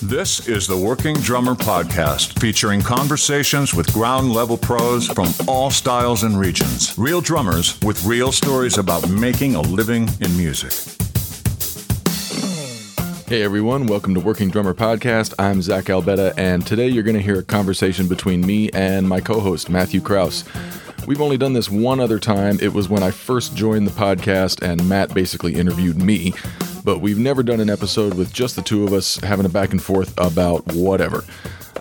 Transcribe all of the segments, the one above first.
This is the Working Drummer Podcast, featuring conversations with ground level pros from all styles and regions. Real drummers with real stories about making a living in music. Hey everyone, welcome to Working Drummer Podcast. I'm Zach Albetta, and today you're going to hear a conversation between me and my co host, Matthew Kraus. We've only done this one other time. It was when I first joined the podcast, and Matt basically interviewed me. But we've never done an episode with just the two of us having a back and forth about whatever.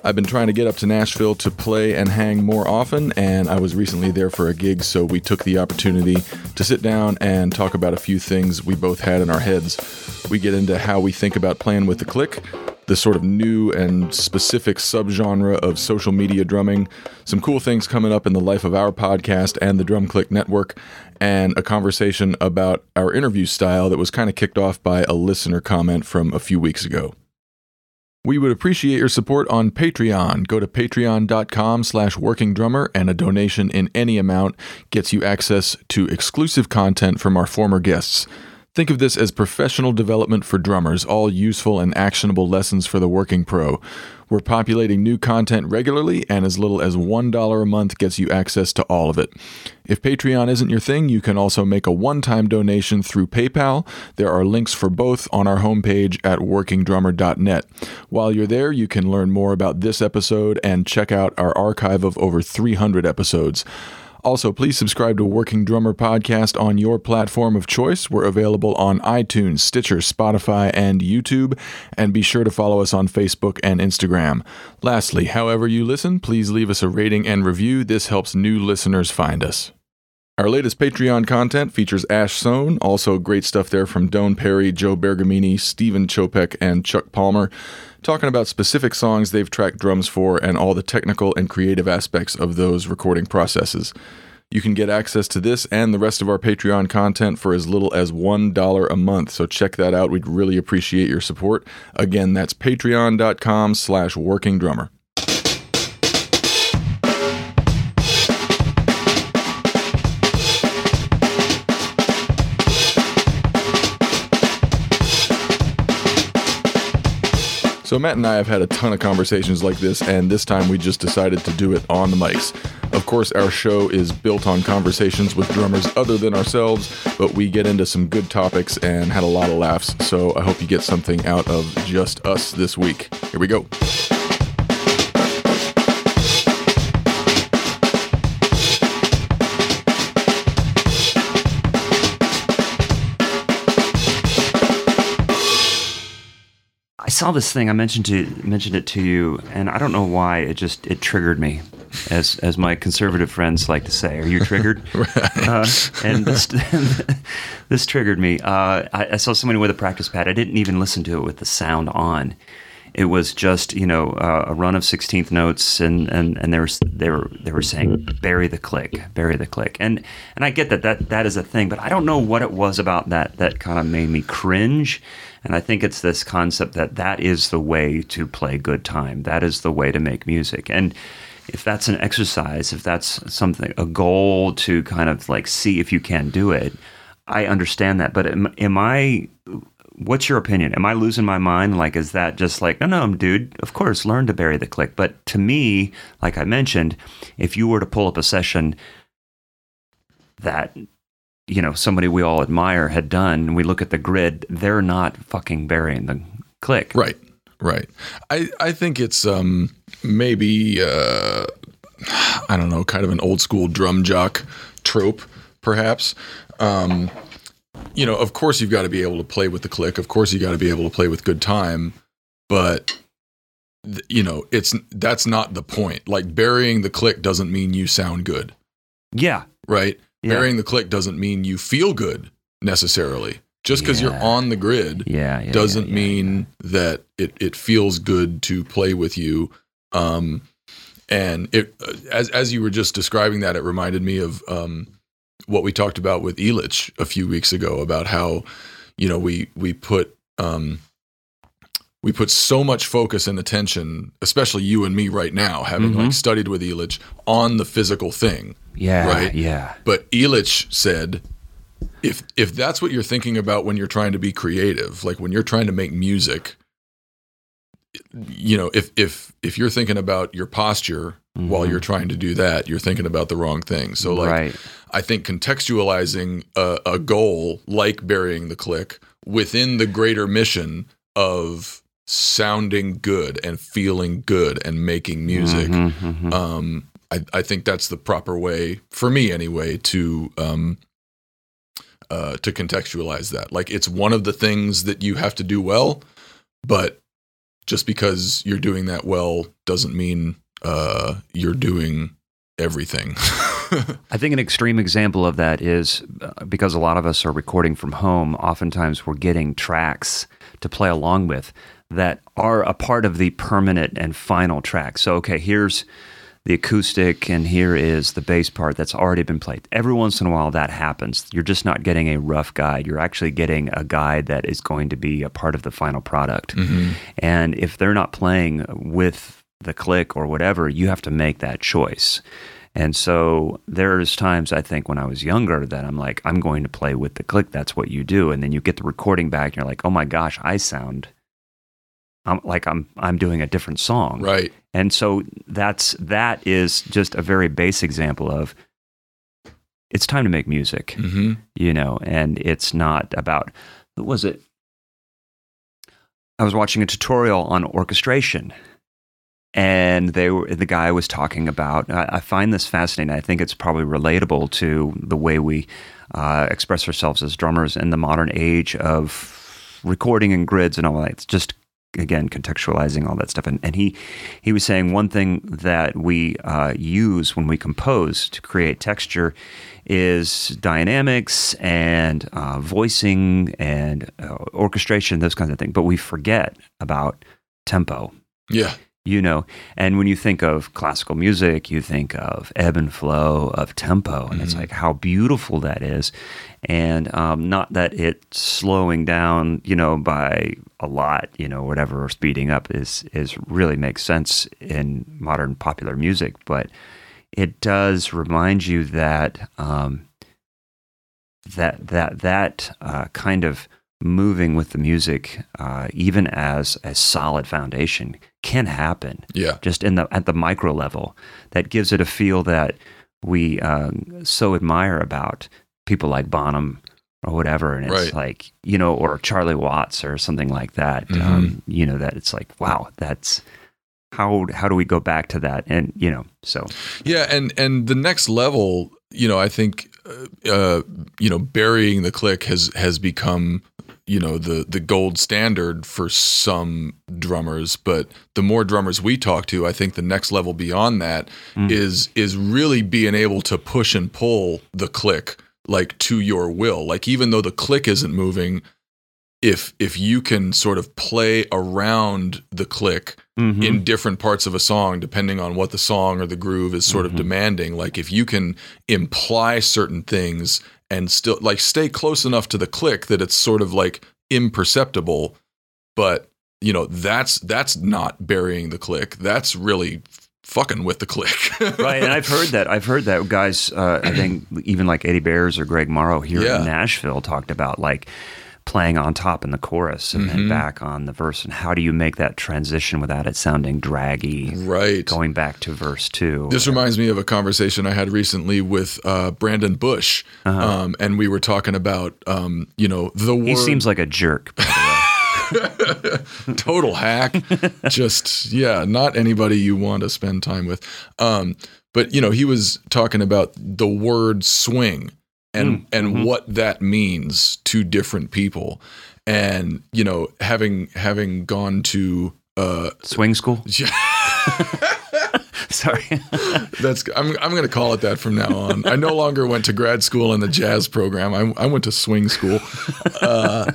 I've been trying to get up to Nashville to play and hang more often, and I was recently there for a gig, so we took the opportunity to sit down and talk about a few things we both had in our heads. We get into how we think about playing with the click, the sort of new and specific subgenre of social media drumming, some cool things coming up in the life of our podcast and the Drum Click Network, and a conversation about our interview style that was kind of kicked off by a listener comment from a few weeks ago. We would appreciate your support on Patreon. Go to patreon.com slash workingdrummer and a donation in any amount gets you access to exclusive content from our former guests. Think of this as professional development for drummers, all useful and actionable lessons for the working pro. We're populating new content regularly, and as little as $1 a month gets you access to all of it. If Patreon isn't your thing, you can also make a one time donation through PayPal. There are links for both on our homepage at workingdrummer.net. While you're there, you can learn more about this episode and check out our archive of over 300 episodes. Also, please subscribe to Working Drummer Podcast on your platform of choice. We're available on iTunes, Stitcher, Spotify, and YouTube. And be sure to follow us on Facebook and Instagram. Lastly, however you listen, please leave us a rating and review. This helps new listeners find us. Our latest Patreon content features Ash Sohn, also great stuff there from Doane Perry, Joe Bergamini, Stephen Chopek, and Chuck Palmer, talking about specific songs they've tracked drums for and all the technical and creative aspects of those recording processes. You can get access to this and the rest of our Patreon content for as little as $1 a month, so check that out. We'd really appreciate your support. Again, that's patreon.com slash workingdrummer. So Matt and I have had a ton of conversations like this, and this time we just decided to do it on the mics. Of course, our show is built on conversations with drummers other than ourselves, but we get into some good topics and had a lot of laughs, so I hope you get something out of just us this week. Here we go. Saw this thing. I mentioned to mentioned it to you, and I don't know why. It just it triggered me, as as my conservative friends like to say. Are you triggered? uh, and this this triggered me. Uh, I, I, saw somebody with a practice pad. I didn't even listen to it with the sound on. It was just you know uh, a run of sixteenth notes, and and and they were they were they were saying bury the click, bury the click, and and I get that that that is a thing, but I don't know what it was about that that kind of made me cringe and I think it's this concept that that is the way to play good time. That is the way to make music. And if that's an exercise, if that's something, a goal to kind of like see if you can do it, I understand that. But am, am I, what's your opinion? Am I losing my mind? Like, is that just like, no, no, dude, of course, learn to bury the click. But to me, like I mentioned, if you were to pull up a session that you know somebody we all admire had done and we look at the grid they're not fucking burying the click. Right right. I i think it's um maybe uh i don't know kind of an old school drum jock trope perhaps. Um you know of course you've got to be able to play with the click of course you got to be able to play with good time but you know it's that's not the point. Like burying the click doesn't mean you sound good. Yeah. Right yeah. Burying the click doesn't mean you feel good necessarily. Just because yeah. you're on the grid yeah, yeah doesn't mean that it, it feels good to play with you. Um, and it as as you were just describing that, it reminded me of um, what we talked about with Elitch a few weeks ago about how you know we we put um, we put so much focus and attention, especially you and me right now, having mm-hmm. like studied with Elitch on the physical thing. Yeah. Right. Yeah. But Elitch said, if if that's what you're thinking about when you're trying to be creative, like when you're trying to make music, you know, if if if you're thinking about your posture mm-hmm. while you're trying to do that, you're thinking about the wrong thing. So like right. I think contextualizing a, a goal like burying the click within the greater mission of sounding good and feeling good and making music. Mm-hmm, mm-hmm. Um, I, I, think that's the proper way for me anyway to um, uh, to contextualize that. Like it's one of the things that you have to do well, but just because you're doing that well doesn't mean uh, you're doing everything. I think an extreme example of that is uh, because a lot of us are recording from home, oftentimes we're getting tracks to play along with that are a part of the permanent and final track. So, okay, here's the acoustic and here is the bass part that's already been played. Every once in a while that happens. You're just not getting a rough guide. You're actually getting a guide that is going to be a part of the final product. Mm-hmm. And if they're not playing with the click or whatever, you have to make that choice. And so there's times I think when I was younger that I'm like, I'm going to play with the click. That's what you do. And then you get the recording back and you're like, oh my gosh, I sound I'm like I'm I'm doing a different song. Right. And so that's that is just a very base example of it's time to make music. Mm-hmm. You know, and it's not about what was it? I was watching a tutorial on orchestration and they were the guy was talking about I, I, find this fascinating i think it's probably relatable to the way we uh, express ourselves as drummers in the modern age of recording and grids and all that it's just again contextualizing all that stuff. And, and he he was saying one thing that we uh, use when we compose to create texture is dynamics and uh, voicing and uh, orchestration those kinds of things. But we forget about tempo. Yeah you know and when you think of classical music you think of ebb and flow of tempo and mm-hmm. it's like how beautiful that is and um, not that it's slowing down you know by a lot you know whatever or speeding up is is really makes sense in modern popular music but it does remind you that um, that that that uh, kind of moving with the music, uh, even as a solid foundation, can happen. Yeah, just in the at the micro level, that gives it a feel that we uh, so admire about people like Bonham or whatever, and it's right. like you know, or Charlie Watts or something like that. Mm-hmm. Um, you know, that it's like wow, that's how how do we go back to that? And you know, so yeah, and and the next level, you know, I think. Uh, uh you know, burying the click has has become you know the the gold standard for some drummers but the more drummers we talk to i think the next level beyond that mm. is is really being able to push and pull the click like to your will like even though the click isn't moving if if you can sort of play around the click mm-hmm. in different parts of a song depending on what the song or the groove is sort mm-hmm. of demanding like if you can imply certain things and still like stay close enough to the click that it's sort of like imperceptible but you know that's that's not burying the click that's really fucking with the click right and i've heard that i've heard that guys uh, i think even like eddie bayers or greg morrow here yeah. in nashville talked about like playing on top in the chorus and mm-hmm. then back on the verse and how do you make that transition without it sounding draggy? Right. Going back to verse two. This reminds me of a conversation i had recently with uh, brandon bush uh-huh. um, and we were talking about um, you know the word he seems like a jerk total hack. Just yeah not anybody you want to spend time with. Um, but you know he was talking about the word swing and mm, and mm-hmm. what that means to different people. And you know having having gone to uh swing school? Yeah. sorry. That's i'm i'm going to call it that from now on. I no longer went to grad school in the jazz program. I, I went to swing school. Uh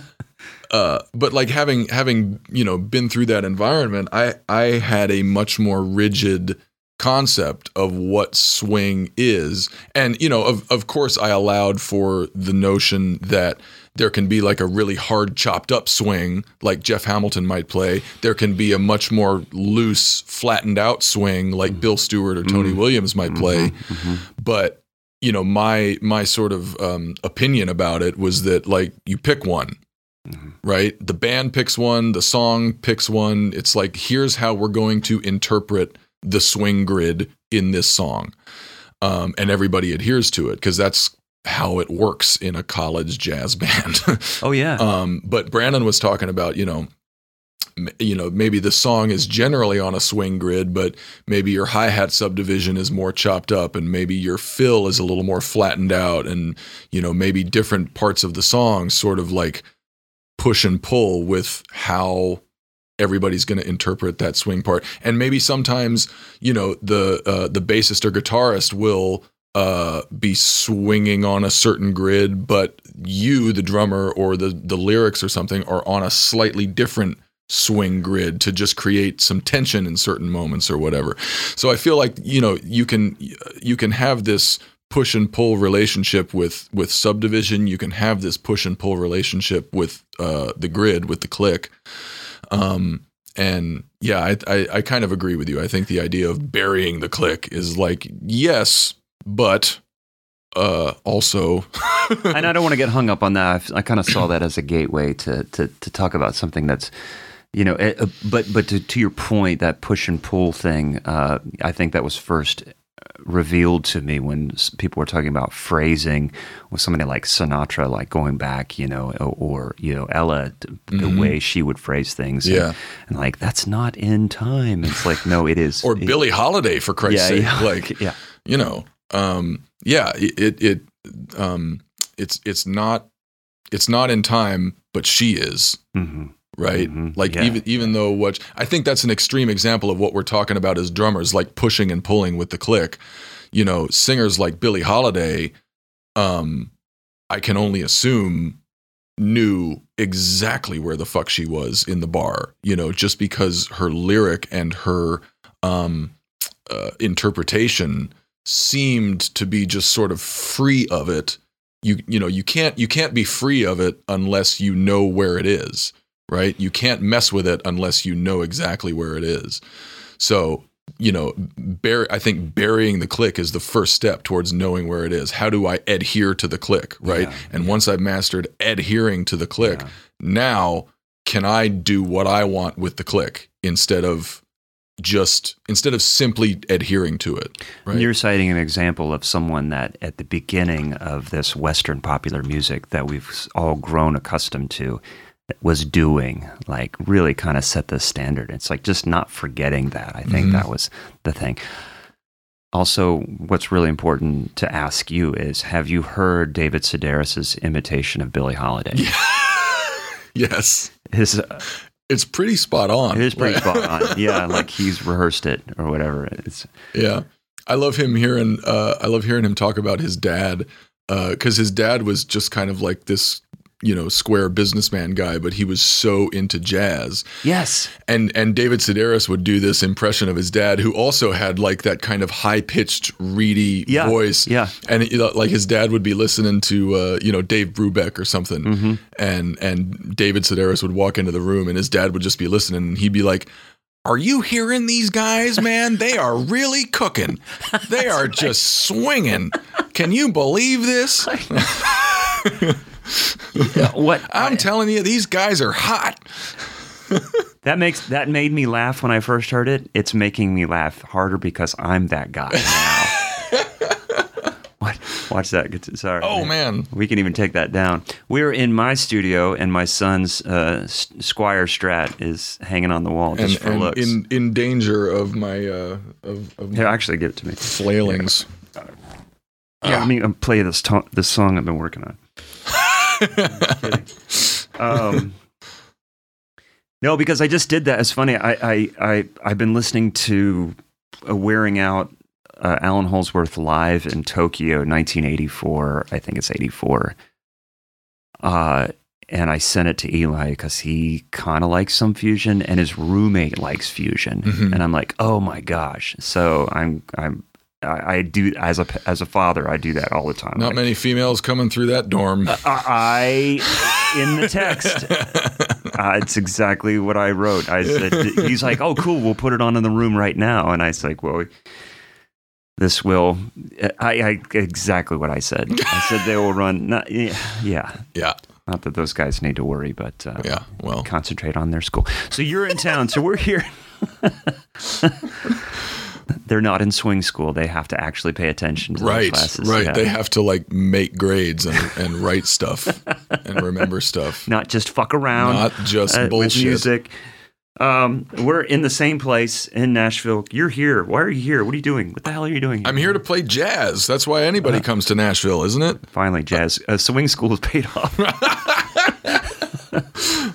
uh, but like having having you know been through that environment, I I had a much more rigid concept of what swing is. And, you know, of, of course, I allowed for the notion that there can be like a really hard chopped up swing like Jeff Hamilton might play. There can be a much more loose, flattened out swing like mm-hmm. Bill Stewart or Tony mm-hmm. Williams might play. Mm-hmm. mm-hmm. But you know, my my sort of um, opinion about it was that like you pick one, right? The band picks one, the song picks one. It's like here's how we're going to interpret the swing grid in this song, um, and everybody adheres to it because that's how it works in a college jazz band. Oh yeah. um, but Brandon was talking about, you know, m- you know, maybe the song is generally on a swing grid, but maybe your hi hat subdivision is more chopped up, and maybe your fill is a little more flattened out, and you know, maybe different parts of the song sort of like push and pull with how everybody's going to interpret that swing part, and maybe sometimes you know the uh, the bassist or guitarist will uh, be swinging on a certain grid, but you, the drummer, or the the lyrics or something are on a slightly different swing grid to just create some tension in certain moments or whatever. So I feel like you know you can you can have this push and pull relationship with with subdivision. You can have this push and pull relationship with uh, the grid with the click. Um, and yeah, I, I I kind of agree with you. I think the idea of burying the click is like yes, but uh, also and I don't want to get hung up on that. I've- I kind of saw that as a gateway to to to talk about something that's, you know, eh, uh, but but to, to your point, that push and pull thing, uh, I think that was first revealed to me when people were talking about phrasing with somebody like Sinatra, like going back, you know, or, or you know Ella, t- the way she would phrase things, and- Yeah. and, like that's not in time. It's like no, it is. or It- Billie Holiday for Christ's Yeah, sake. yeah. Like yeah, you know, um, yeah, it it um, it's it's not it's not in time, but she is hmm right. Mhm. Like Yeah. even even though what I think that's an extreme example of what we're talking about as drummers, like pushing and pulling with the click. You know, singers like Billie Holiday, um, I can only assume knew exactly where the fuck she was in the bar. You know, just because her lyric and her um, uh, interpretation seemed to be just sort of free of it. You you know you can't you can't be free of it unless you know where it is, right? You can't mess with it unless you know exactly where it is. So you know, bur- I think burying the click is the first step towards knowing where it is. How do I adhere to the click, right? Yeah, and once I've mastered adhering to the click, Yeah. now can I do what I want with the click instead of just instead of simply adhering to it, right? You're citing an example of someone that at the beginning of this Western popular music that we've all grown accustomed to was doing, like really kind of set the standard. It's like just not forgetting that. I think Mhm. that was the thing. Also, what's really important to ask you is have you heard David Sedaris's imitation of Billie Holiday? yes. His, uh, It's pretty spot on. it is pretty spot on. Yeah, like he's rehearsed it or whatever. It's Yeah, I love him hearing. Uh, I love hearing him talk about his dad because his dad was just kind of like this, you know, square businessman guy, but he was so into jazz. yes. And and David Sedaris would do this impression of his dad, who also had like that kind of high pitched, reedy Yeah, voice. yeah. and like his dad would be listening to uh, you know Dave Brubeck or something, Mm-hmm. and and David Sedaris would walk into the room, and his dad would just be listening, and he'd be like. Are you hearing these guys, man? They are really cooking. They are just swinging. Can you believe this? What I'm telling you, these guys are hot. That makes that made me laugh when I first heard it. It's making me laugh harder because I'm that guy now. what? Watch that. Sorry. Oh man, We can even take that down. We're in my studio, and my son's uh, S- Squier Strat is hanging on the wall just and, for and looks. in in danger of my uh of, of Here, actually, give it to me. flailings. Yeah, let me uh, play this to- this song I've been working on. Um, no, because I just did that. It's funny. I I, I I've been listening to uh, wearing out uh, Allan Holdsworth live in Tokyo, 1984. I think it's 84. Uh, and I sent it to Eli because he kind of likes some fusion, and his roommate likes fusion. Mhm. And I'm like, oh my gosh! So I'm I'm I, I do as a as a father, I do that all the time. Not Like, many females coming through that dorm. I in the text. Uh, it's exactly what I wrote. I said, he's like, oh, cool, we'll put it on in the room right now. And I was like, well, this will. I, I exactly what I said. I said they will run. Not, yeah, yeah. Yeah. Not that those guys need to worry, but uh, Yeah. Well, concentrate on their school. So you're in town. so we're here. They're not in swing school. They have to actually pay attention to right. classes. Right. Yeah. They have to like make grades and, and write stuff and remember stuff. not just fuck around. Not just uh, with bullshit. music. Um, we're in the same place in Nashville. You're here. Why are you here? What are you doing? What the hell are you doing? Here? I'm here to play jazz. That's why anybody comes to Nashville, isn't it? Finally, jazz uh, swing school is paid off.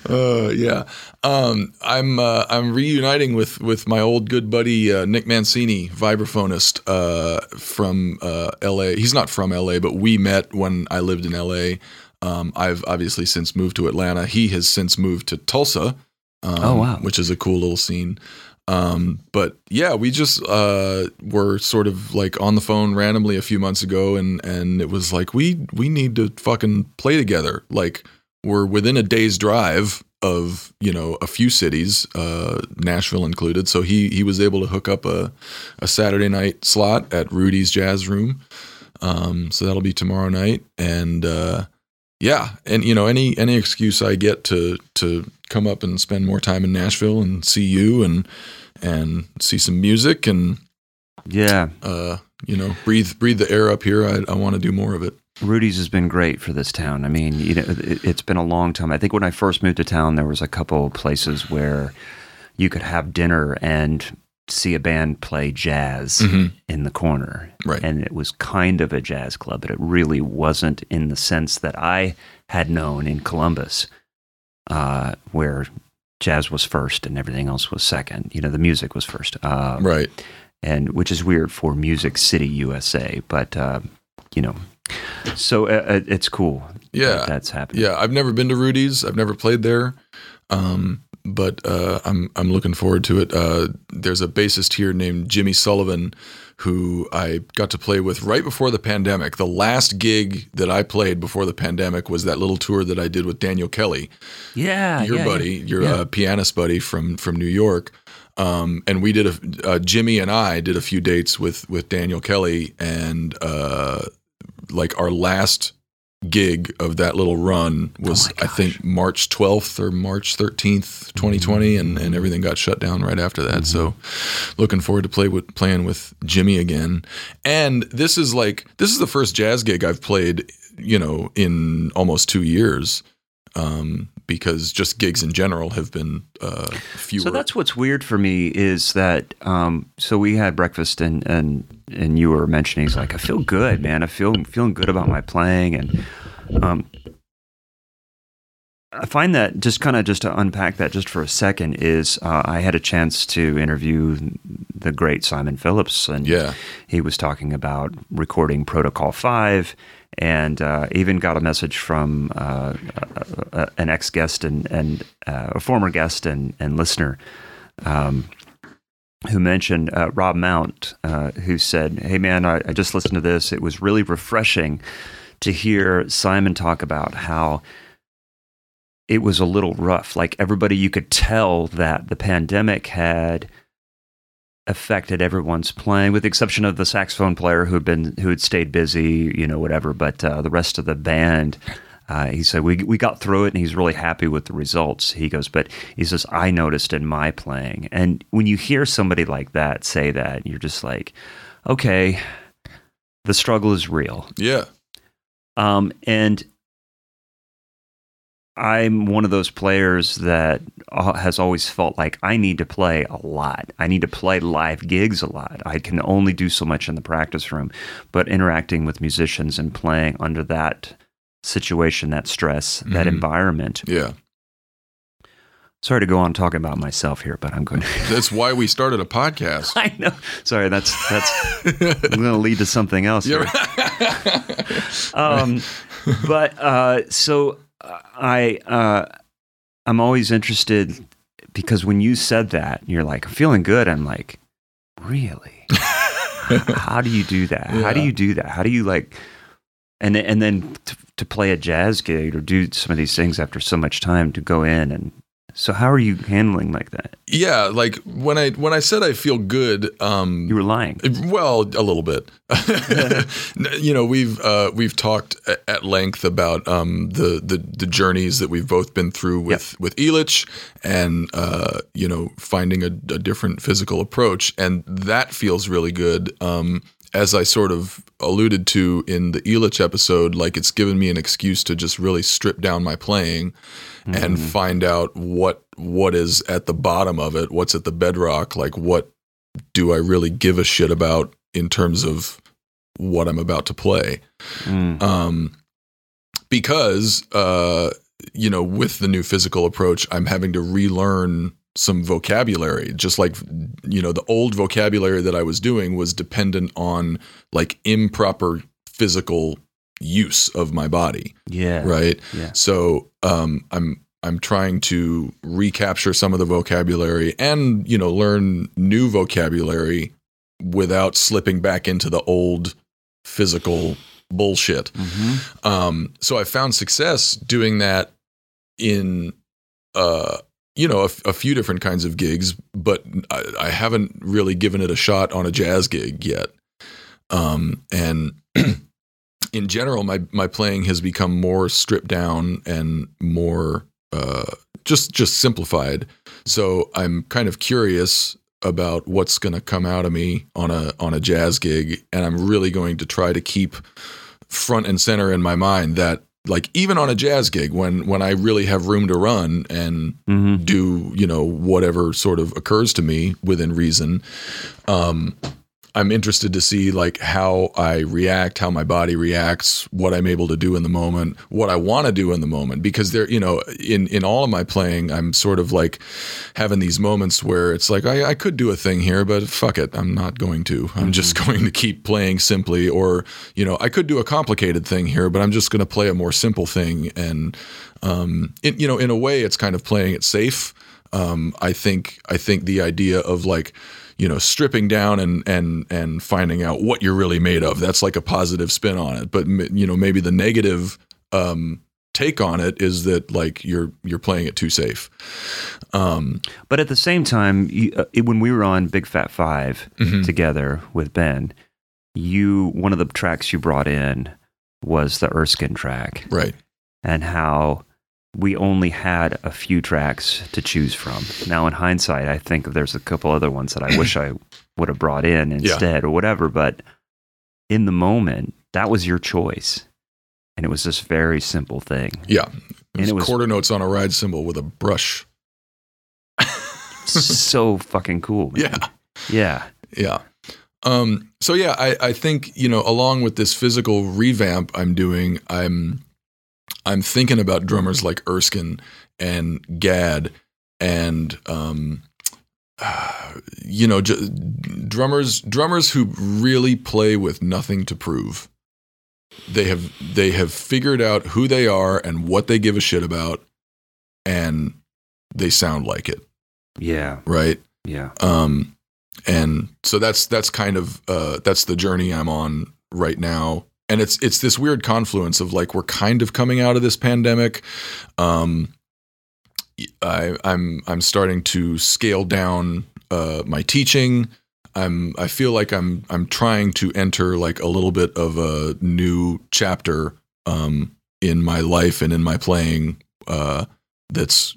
Uh, yeah. Um, I'm uh, I'm reuniting with with my old good buddy uh, Nick Mancini, vibraphonist uh, from uh, L.A. He's not from L.A., but we met when I lived in L.A. Um, I've obviously since moved to Atlanta. He has since moved to Tulsa. Um, Oh, wow. Which is a cool little scene. Um, but yeah, we just uh, were sort of like on the phone randomly a few months ago, and and it was like we we need to fucking play together. Like we're within a day's drive of you know a few cities, uh, Nashville included. So he he was able to hook up a a Saturday night slot at Rudy's Jazz Room. Um, so that'll be tomorrow night, and uh, yeah, and you know any any excuse I get to to come up and spend more time in Nashville and see you and and see some music and yeah, uh, you know breathe breathe the air up here. I, I want to do more of it. Rudy's has been great for this town. I mean, you know, it, it's been a long time. I think when I first moved to town, there was a couple of places where you could have dinner and see a band play jazz Mhm. in the corner. Right. And it was kind of a jazz club, but it really wasn't in the sense that I had known in Columbus, uh, where jazz was first and everything else was second. You know, the music was first. Uh, Right. and which is weird for Music City, USA. But uh, you know, so uh, uh, it's cool. Yeah. that that's happening. Yeah, I've never been to Rudy's. I've never played there, um, but uh, I'm I'm looking forward to it. Uh, there's a bassist here named Jimmy Sullivan, who I got to play with right before the pandemic. The last gig that I played before the pandemic was that little tour that I did with Daniel Kelly, yeah, your yeah, buddy, yeah. your Yeah. uh, pianist buddy from from New York. Um, and we did a uh, Jimmy and I did a few dates with with Daniel Kelly, and uh, like our last gig of that little run was Oh I think March 12th or March 13th, 2020, and, and everything got shut down right after that. So looking forward to play with playing with Jimmy again. And this is like this is the first jazz gig I've played, you know, in almost two years. Um, because just gigs in general have been uh, fewer. So that's what's weird for me is that um, so we had breakfast and and and you were mentioning he's like I feel good man I feel feeling good about my playing and um, I find that just kind of just to unpack that just for a second is uh, I had a chance to interview the great Simon Phillips and yeah, he was talking about recording Protocol 5 and uh, even got a message from uh, uh, an ex guest and, and uh, a former guest and, and listener um, who mentioned uh, Rob Mount, who said, Hey, man, I, I just listened to this. It was really refreshing to hear Simon talk about how it was a little rough. Like everybody, you could tell that the pandemic had affected everyone's playing, with the exception of the saxophone player who had been who had stayed busy, you know, whatever. But uh, the rest of the band, uh, he said we we got through it, and he's really happy with the results. He goes, but he says I noticed in my playing, and when you hear somebody like that say that, you're just like, okay, the struggle is real. yeah, Um, and I'm one of those players that has always felt like I need to play a lot. I need to play live gigs a lot. I can only do so much in the practice room, but interacting with musicians and playing under that situation, that stress, that Mhm. environment. yeah. Sorry to go on talking about myself here, but I'm going. To That's why we started a podcast. I know. Sorry, that's that's going to lead to something else. Here. um, but uh, so I uh, I'm always interested because when you said that, you're like I'm feeling good. I'm like, really? How do you do that? How do you do that? How do you like? And and then to, to play a jazz gig or do some of these things after so much time to go in and So how are you handling like that? Yeah, like when I when I said I feel good, um, You were lying. well, a little bit. you know, we've uh, we've talked at length about um, the, the the journeys that we've both been through with with Elitch, and uh, you know, finding a, a different physical approach, and that feels really good. Um, as I sort of alluded to in the Elitch episode, like it's given me an excuse to just really strip down my playing and find out what what is at the bottom of it, what's at the bedrock, like what do I really give a shit about in terms of what I'm about to play. Mm. Um, because uh, you know, with the new physical approach, I'm having to relearn some vocabulary. Just like you know, the old vocabulary that I was doing was dependent on like improper physical use of my body Yeah. right Yeah. so um i'm i'm trying to recapture some of the vocabulary and you know learn new vocabulary without slipping back into the old physical bullshit hmm um so i found success doing that in uh you know a, a few different kinds of gigs but I, I haven't really given it a shot on a jazz gig yet. Um and in general my my playing has become more stripped down and more uh just just simplified. So i'm kind of curious about what's going to come out of me on a on a jazz gig and i'm really going to try to keep front and center in my mind that like even on a jazz gig when when i really have room to run and hmm do you know whatever sort of occurs to me within reason um i'm interested to see like how i react how my body reacts what i'm able to do in the moment what i want to do in the moment. Because there you know in in all of my playing i'm sort of like having these moments where it's like i, I could do a thing here but fuck it i'm not going to. I'm just going to keep playing simply. Or you know i could do a complicated thing here but i'm just going to play a more simple thing. And um it, you know in a way it's kind of playing it safe. Um i think i think the idea of like you know stripping down and and and finding out what you're really made of. That's like a positive spin on it. But you know maybe the negative um take on it is that like you're you're playing it too safe. Um But at the same time, you, uh, it, when we were on Big Fat 5 Mhm. together with Ben, you one of the tracks you brought in was the Erskine track, right. And how we only had a few tracks to choose from. Now, in hindsight, I think there's a couple other ones that I wish I would have brought in instead, or whatever. But in the moment, that was your choice, and it was this very simple thing. yeah And it was- quarter notes on a ride cymbal with a brush so fucking cool. Man. yeah yeah. Yeah. Um, so yeah, I, I think, you know, along with this physical revamp I'm doing, I'm I'm thinking about drummers like Erskine and Gadd and um you know, j- drummers drummers who really play with nothing to prove. They have they have figured out who they are and what they give a shit about and they sound like it, Yeah. right? Yeah. um and so that's that's kind of uh that's the journey i'm on right now and it's it's this weird confluence of like we're kind of coming out of this pandemic. Um i i'm i'm starting to scale down uh my teaching. I'm i feel like i'm i'm trying to enter like a little bit of a new chapter um in my life and in my playing uh that's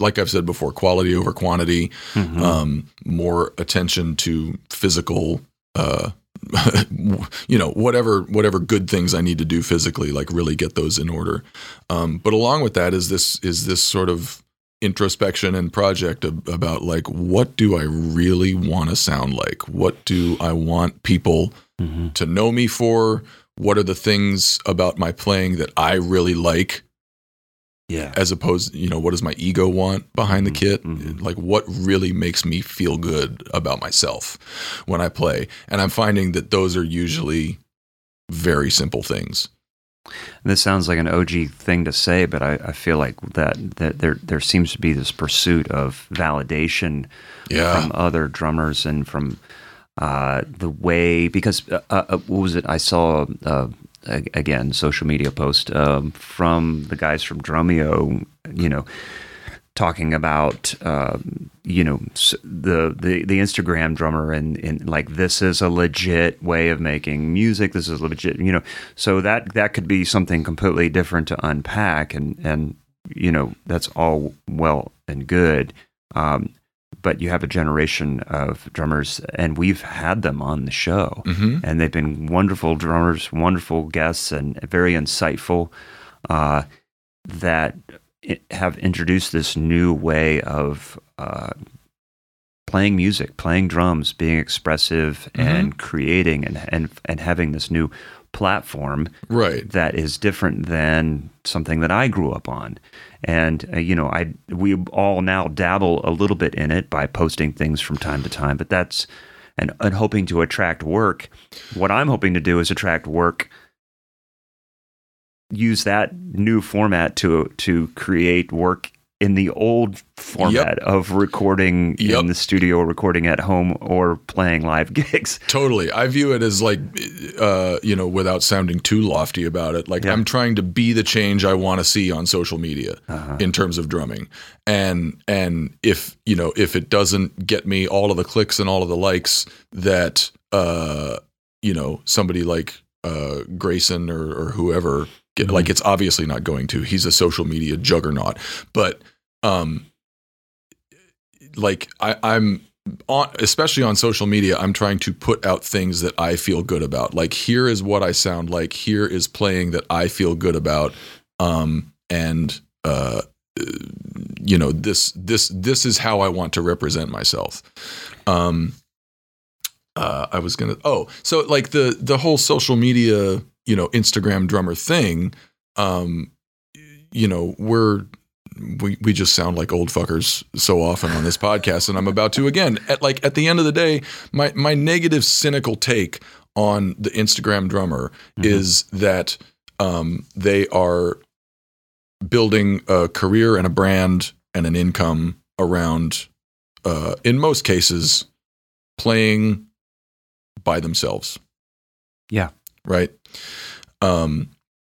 like I've said before, quality over quantity, Mhm. um, more attention to physical, uh, you know, whatever whatever good things I need to do physically, like really get those in order. Um, but along with that is this is this sort of introspection and project ab- about like what do I really want to sound like? What do I want people Mhm. to know me for? What are the things about my playing that I really like? Yeah. as opposed you know what does my ego want behind the Mhm, kit mhm. like what really makes me feel good about myself when i play and i'm finding that those are usually very simple things And this sounds like an OG thing to say, but I, I feel like that, that there there seems to be this pursuit of validation yeah from other drummers and from uh, the way because uh, uh, what was it? I saw uh, a- again social media post um, from the guys from Drumeo, you know, talking about um, you know the, the the Instagram drummer and, and like this is a legit way of making music. This is legit, you know. So that that could be something completely different to unpack, and and you know that's all well and good. Um, but you have a generation of drummers, and we've had them on the show, Mm-hmm. and they've been wonderful drummers, wonderful guests, and very insightful. Uh, that have introduced this new way of uh, playing music, playing drums, being expressive, and creating, and, and and having this new platform Right. that is different than something that I grew up on. And uh, you know, I we all now dabble a little bit in it by posting things from time to time, but that's and, and hoping to attract work. What I'm hoping to do is attract work use that new format to to create work in the old format of recording Yep. in the studio, recording at home, or playing live gigs. Totally. I view it as like, uh, you know, without sounding too lofty about it, like Yeah. I'm trying to be the change I want to see on social media Uh-huh. in terms of drumming. And and if you know if it doesn't get me all of the clicks and all of the likes that uh, you know somebody like uh, Greyson or, or whoever get, Mm-hmm. like it's obviously not going to. He's a social media juggernaut, but um, like I, I'm on, especially on social media, I'm trying to put out things that I feel good about. Like here is what I sound like. Here is playing that I feel good about. Um, and uh, you know this this this is how I want to represent myself. Um, uh, I was gonna oh so like the the whole social media you know Instagram drummer thing. Um, you know we're we we just sound like old fuckers so often on this podcast, and I'm about to again. At like at the end of the day, my my negative cynical take on the Instagram drummer is that um, they are building a career and a brand and an income around, uh, in most cases, playing by themselves. Yeah. Right. Um,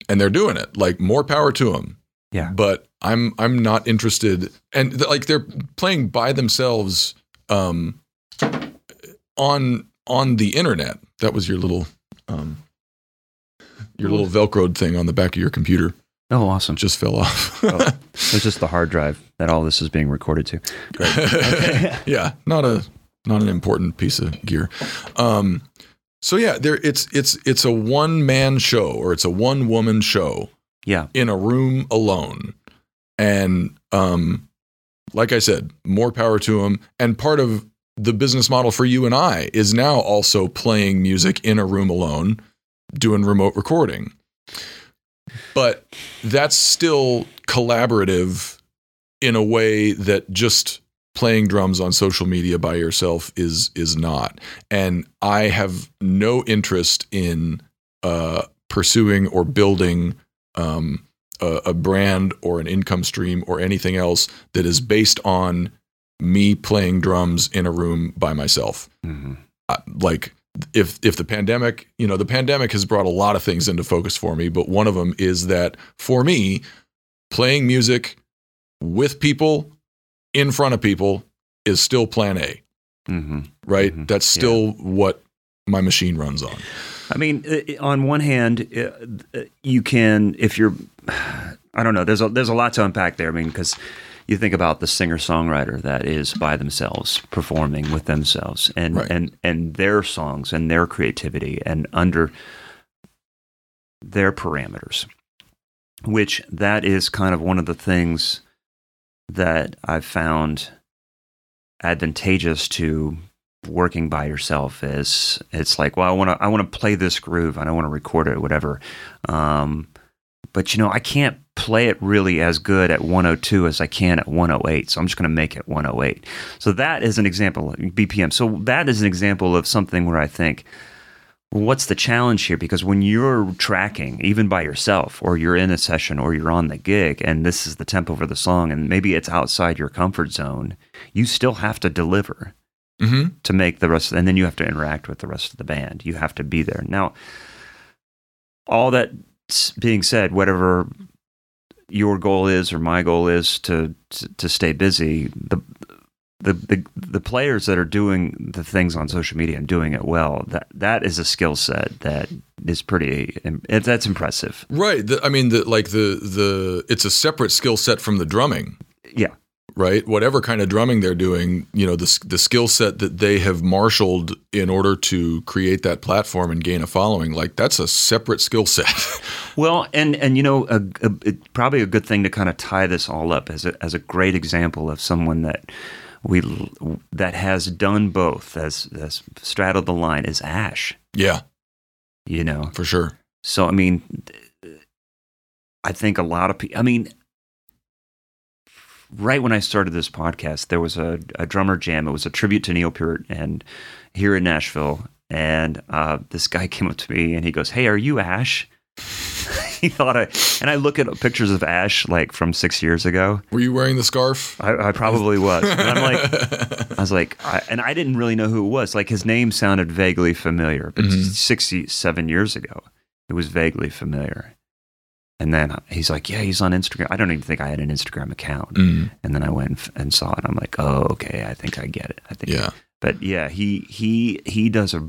and they're doing it. Like more power to them Yeah. but I'm I'm not interested and th- like they're playing by themselves um on on the internet. That was your little um your little velcroed thing on the back of your computer Oh, awesome. just fell off. Oh. It's just the hard drive that all this is being recorded to. yeah, not a not an important piece of gear. Um so yeah, there it's it's it's a one man show or it's a one woman show Yeah. in a room alone. And um, like I said, more power to them. And part of the business model for you and I is now also playing music in a room alone, doing remote recording. But that's still collaborative in a way that just playing drums on social media by yourself is is not. And I have no interest in uh, pursuing or building um, a, a brand or an income stream or anything else that is based on me playing drums in a room by myself. hmm Uh, like if if the pandemic, you know, the pandemic has brought a lot of things into focus for me, but one of them is that for me, playing music with people in front of people is still plan A, hmm right? Mhm. That's still what my machine runs on. I mean, on one hand, you can if you're, I don't know. There's a there's a lot to unpack there. I mean, because you think about the singer songwriter that is by themselves performing with themselves and Right. and and their songs and their creativity and under their parameters, which that is kind of one of the things that I've found advantageous to working by yourself is it's like well i want to i want to play this groove. And i want to record it whatever. Um, but you know i can't play it really as good at 102 as i can at 108 so i'm just going to make it 108 so that is an example bpm so that is an example of something where i think what's the challenge here? Because when you're tracking even by yourself or you're in a session or you're on the gig and this is the tempo for the song and maybe it's outside your comfort zone you still have to deliver Mm-hmm. to make the rest and then you have to interact with the rest of the band. You have to be there. Now all that being said whatever your goal is or my goal is to to, to stay busy, the the, the the players that are doing the things on social media and doing it well that that is a skill set that is pretty it, that's impressive. Right. The, I mean, the like the the it's a separate skill set from the drumming, yeah right? Whatever kind of drumming they're doing, you know, the the skill set that they have marshaled in order to create that platform and gain a following, like that's a separate skill set. Well, and and you know, a, a, it, probably a good thing to kind of tie this all up as a as a great example of someone that we that has done both, as as straddled the line, is Ash. yeah, You know, for sure. so I mean, I think a lot of people. I mean, right when I started this podcast, there was a, a drummer jam. It was a tribute to Neil Peart and here in Nashville. And uh, this guy came up to me and he goes, "Hey, are you Ash?" he thought I, and I look at pictures of Ash like from six years ago. Were you wearing the scarf? I, I probably was. And I'm like, I was like, I, and I didn't really know who it was. Like his name sounded vaguely familiar, but Mhm. 67 years ago, it was vaguely familiar. And then he's like, yeah, he's on Instagram. I don't even think I had an Instagram account. Mm, And then I went and f- and saw it. I'm like, oh, okay, I think I get it. I think, yeah, but yeah, he he he does a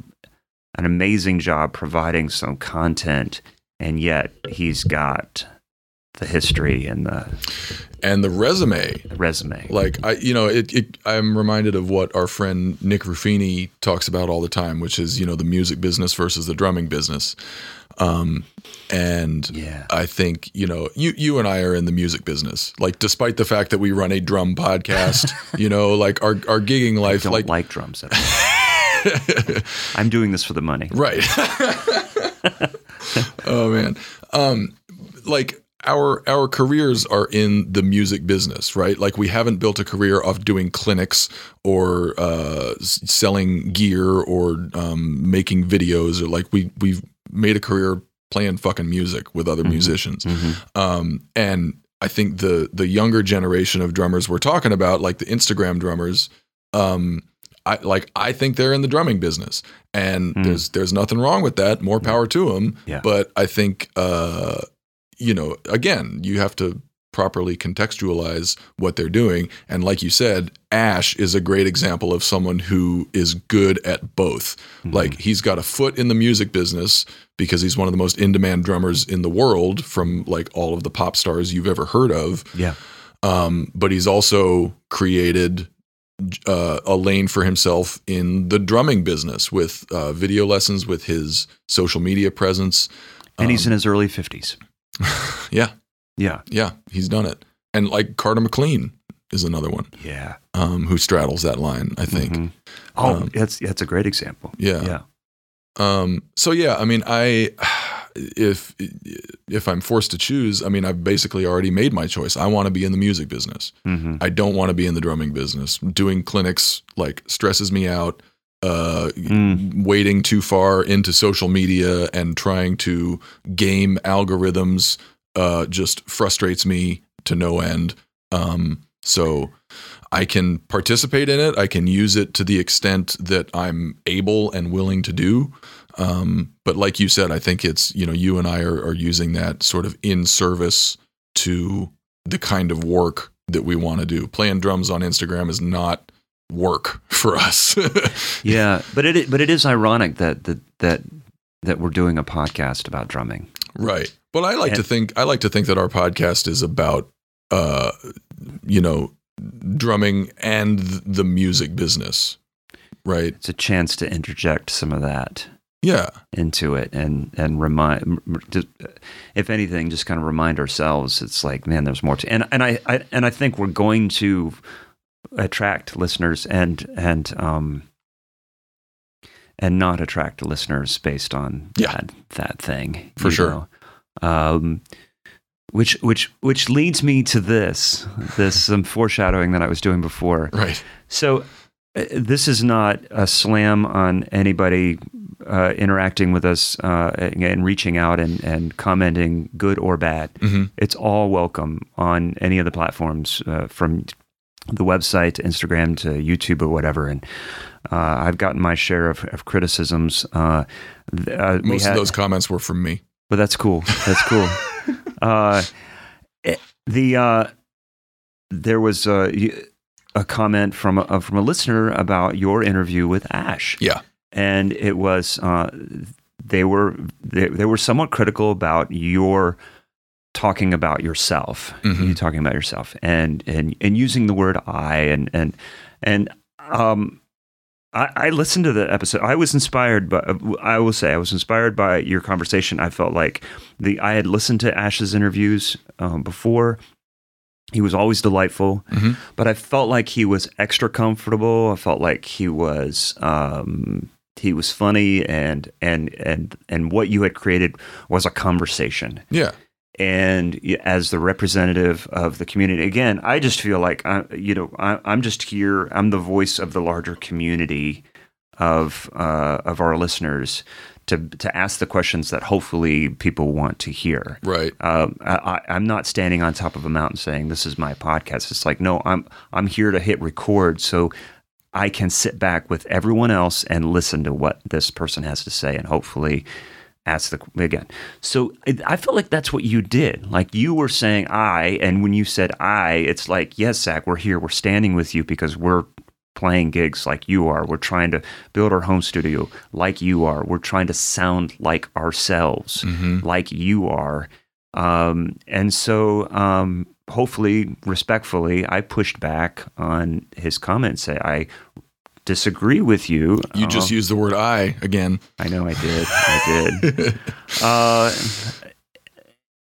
an amazing job providing some content, and yet he's got the history and the, and the resume the resume. like i you know it, it i'm reminded of what our friend nick ruffini talks about all the time which is you know the music business versus the drumming business um and Yeah. i think you know you you and i are in the music business like despite the fact that we run a drum podcast you know like our our gigging life don't like like, drums. I'm doing this for the money. right oh man um like our our careers are in the music business right like we haven't built a career of doing clinics or uh selling gear or um making videos or like we we've made a career playing fucking music with other musicians. Um and i think the the younger generation of drummers we're talking about like the instagram drummers um I like I think they're in the drumming business. And Mm. there's there's nothing wrong with that. More power to them Yeah. but I think uh you know again you have to properly contextualize what they're doing and like you said Ash is a great example of someone who is good at both Mm-hmm. like he's got a foot in the music business because he's one of the most in-demand drummers in the world from like all of the pop stars you've ever heard of Yeah. um, but he's also created uh, a lane for himself in the drumming business with uh, video lessons, with his social media presence. And he's Um, in his early 50s. Yeah, Yeah. yeah, he's done it. And like Carter McLean is another one Yeah. um, who straddles that line. I think. Mhm. Oh, Um, that's that's a great example. Yeah. Yeah. Um, so yeah, I mean, I if if I'm forced to choose, I mean, I've basically already made my choice. I want to be in the music business. hmm I don't want to be in the drumming business. Doing clinics like stresses me out. Uh, Mm. wading too far into social media and trying to game algorithms uh, just frustrates me to no end. Um, so I can participate in it. I can use it to the extent that I'm able and willing to do. Um, but like you said, I think it's you know you and I are, are using that sort of in service to the kind of work that we want to do. Playing drums on Instagram is not work for us. Yeah, but it but it is ironic that that that that we're doing a podcast about drumming. Right. But I like to think I like to think that our podcast is about uh you know drumming and the music business. Right? It's a chance to interject some of that Yeah. into it and and remind m- m- just, if anything just kind of remind ourselves it's like man there's more to and and I, I and I think we're going to attract listeners and and um and not attract listeners based on Yeah. that that thing For sure. um which which which leads me to this this some foreshadowing that I was doing before Right. so uh, this is not a slam on anybody uh, interacting with us uh, and, reaching out and, and commenting, good or bad. Mhm. It's all welcome on any of the platforms, uh, from the website to Instagram to YouTube or whatever. And uh, I've gotten my share of, of criticisms. Uh, th- uh, Most had- of those comments were from me. but that's cool. That's cool. uh, it- The uh, there was a, a comment from a, from a listener about your interview with Ash. Yeah. and it was uh, they were they, they were somewhat critical about your talking about yourself Mhm. you talking about yourself and and and using the word i and and and um I, I listened to the episode. I was inspired, but I will say I was inspired by your conversation. I felt like the I had listened to Ash's interviews um, before. He was always delightful, Mhm. but I felt like he was extra comfortable. I felt like he was um, he was funny, and and and and what you had created was a conversation Yeah. And as the representative of the community again i just feel like I, you know I, i'm just here i'm the voice of the larger community of uh, of our listeners to to ask the questions that hopefully people want to hear Right. um, I, I- I'm not standing on top of a mountain saying this is my podcast. It's like no, I'm I'm here to hit record so I can sit back with everyone else and listen to what this person has to say and hopefully ask the again. So I feel like that's what you did. Like you were saying I, and when you said I, it's like yes, Zach, we're here, we're standing with you because we're playing gigs like you are. We're trying to build our home studio like you are. We're trying to sound like ourselves, like you are. Um, and so, um, hopefully, respectfully, I pushed back on his comments. Say, I disagree with you. You just Uh, used the word I again. I know I did. I did. uh,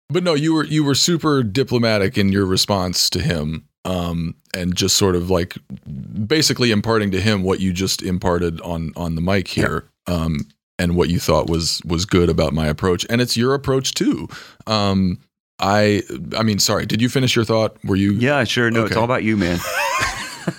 But no, you were you were super diplomatic in your response to him, um, and just sort of like basically imparting to him what you just imparted on on the mic here, um, and what you thought was was good about my approach, and it's your approach too. Um, I I mean, sorry, did you finish your thought? Were you? yeah, sure. No, it's all about you, man.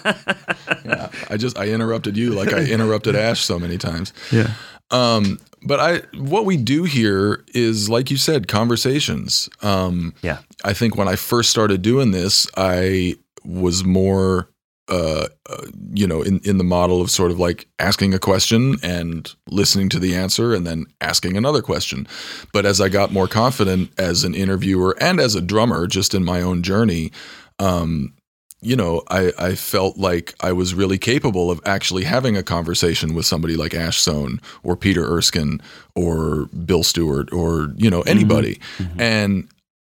Yeah, I just I interrupted you like I interrupted Ash so many times. Yeah. Um, but I what we do here is like you said, conversations. Um, Yeah. I think when I first started doing this, I was more uh, uh you know in in the model of sort of like asking a question and listening to the answer and then asking another question. But as I got more confident as an interviewer and as a drummer just in my own journey, um you know, I, I felt like I was really capable of actually having a conversation with somebody like Ash Soan or Peter Erskine or Bill Stewart or, you know, anybody. And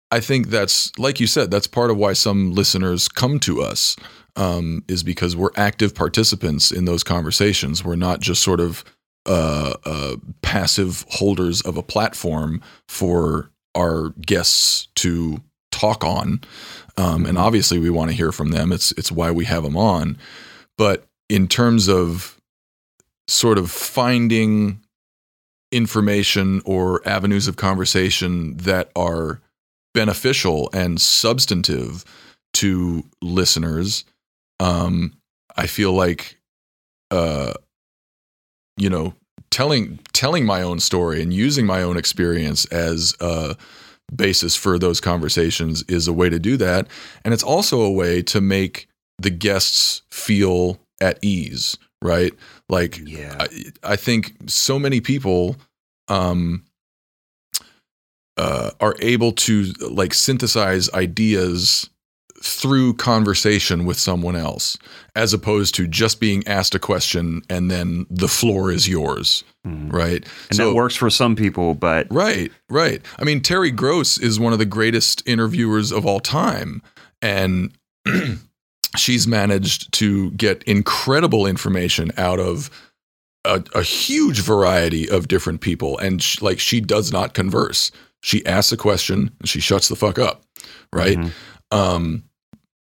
I think that's, like you said, that's part of why some listeners come to us um, is because we're active participants in those conversations. We're not just sort of uh, uh, passive holders of a platform for our guests to talk on. Um, and obviously, we want to hear from them. It's it's why we have them on. But in terms of sort of finding information or avenues of conversation that are beneficial and substantive to listeners, um, I feel like, uh, you know, telling telling my own story and using my own experience as a basis for those conversations is a way to do that, and it's also a way to make the guests feel at ease, right? Like, Yeah. I, I think so many people um, uh, are able to like synthesize ideas through conversation with someone else, as opposed to just being asked a question and then the floor is yours, Mhm. right? And that works for some people, but Right, right. I mean, Terry Gross is one of the greatest interviewers of all time. And she's managed to get incredible information out of a, a huge variety of different people. And sh- like, she does not converse. She asks a question and she shuts the fuck up, right? Mhm. Um,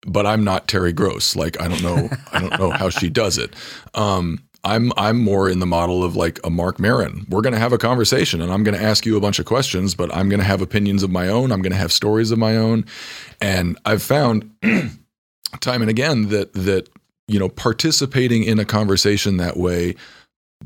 but I'm not Terry Gross. Like I don't know, I don't know how she does it. Um, I'm I'm more in the model of like a Mark Maron. We're gonna have a conversation, and I'm gonna ask you a bunch of questions, but I'm gonna have opinions of my own. I'm gonna have stories of my own, and I've found time and again that that you know participating in a conversation that way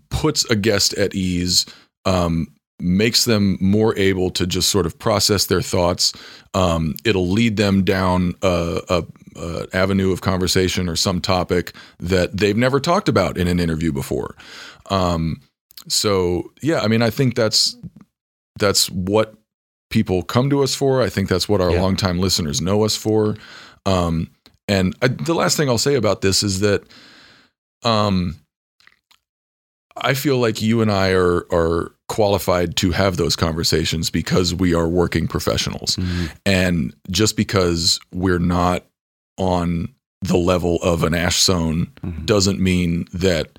puts a guest at ease. Um, makes them more able to just sort of process their thoughts. Um, it'll lead them down a, a, a avenue of conversation or some topic that they've never talked about in an interview before. Um, so yeah, I mean, I think that's that's what people come to us for. I think that's what our Yeah. longtime listeners know us for. Um, and I, the last thing I'll say about this is that um, I feel like you and I are are qualified to have those conversations because we are working professionals. And just because we're not on the level of an Ash Soan Mhm. doesn't mean that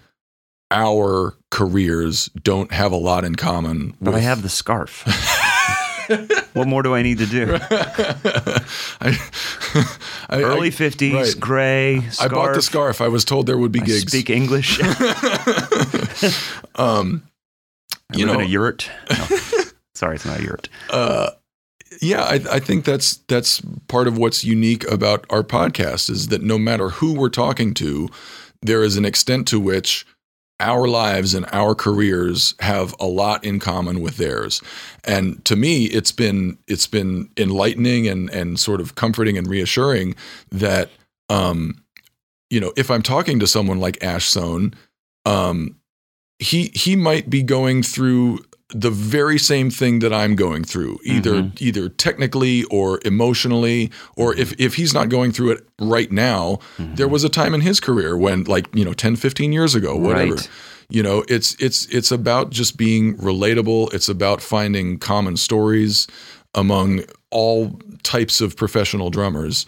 our careers don't have a lot in common. But I have the scarf. what more do I need to do? I, I- Early 50s, right. gray, Scarf. I bought the scarf. I was told there would be I gigs. speak English. um, you know, in a yurt. No. Sorry, it's not a yurt. uh, yeah, I, I think that's that's part of what's unique about our podcast is that no matter who we're talking to, there is an extent to which our lives and our careers have a lot in common with theirs. And to me, it's been it's been enlightening and and sort of comforting and reassuring that um, you know, if I'm talking to someone like Ash Soan, um, he he might be going through the very same thing that I'm going through, either Mhm. either technically or emotionally, or if if he's not going through it right now, there was a time in his career when like, you know, 10, 15 years ago, whatever. Right. You know, it's it's it's about just being relatable. It's about finding common stories among all types of professional drummers.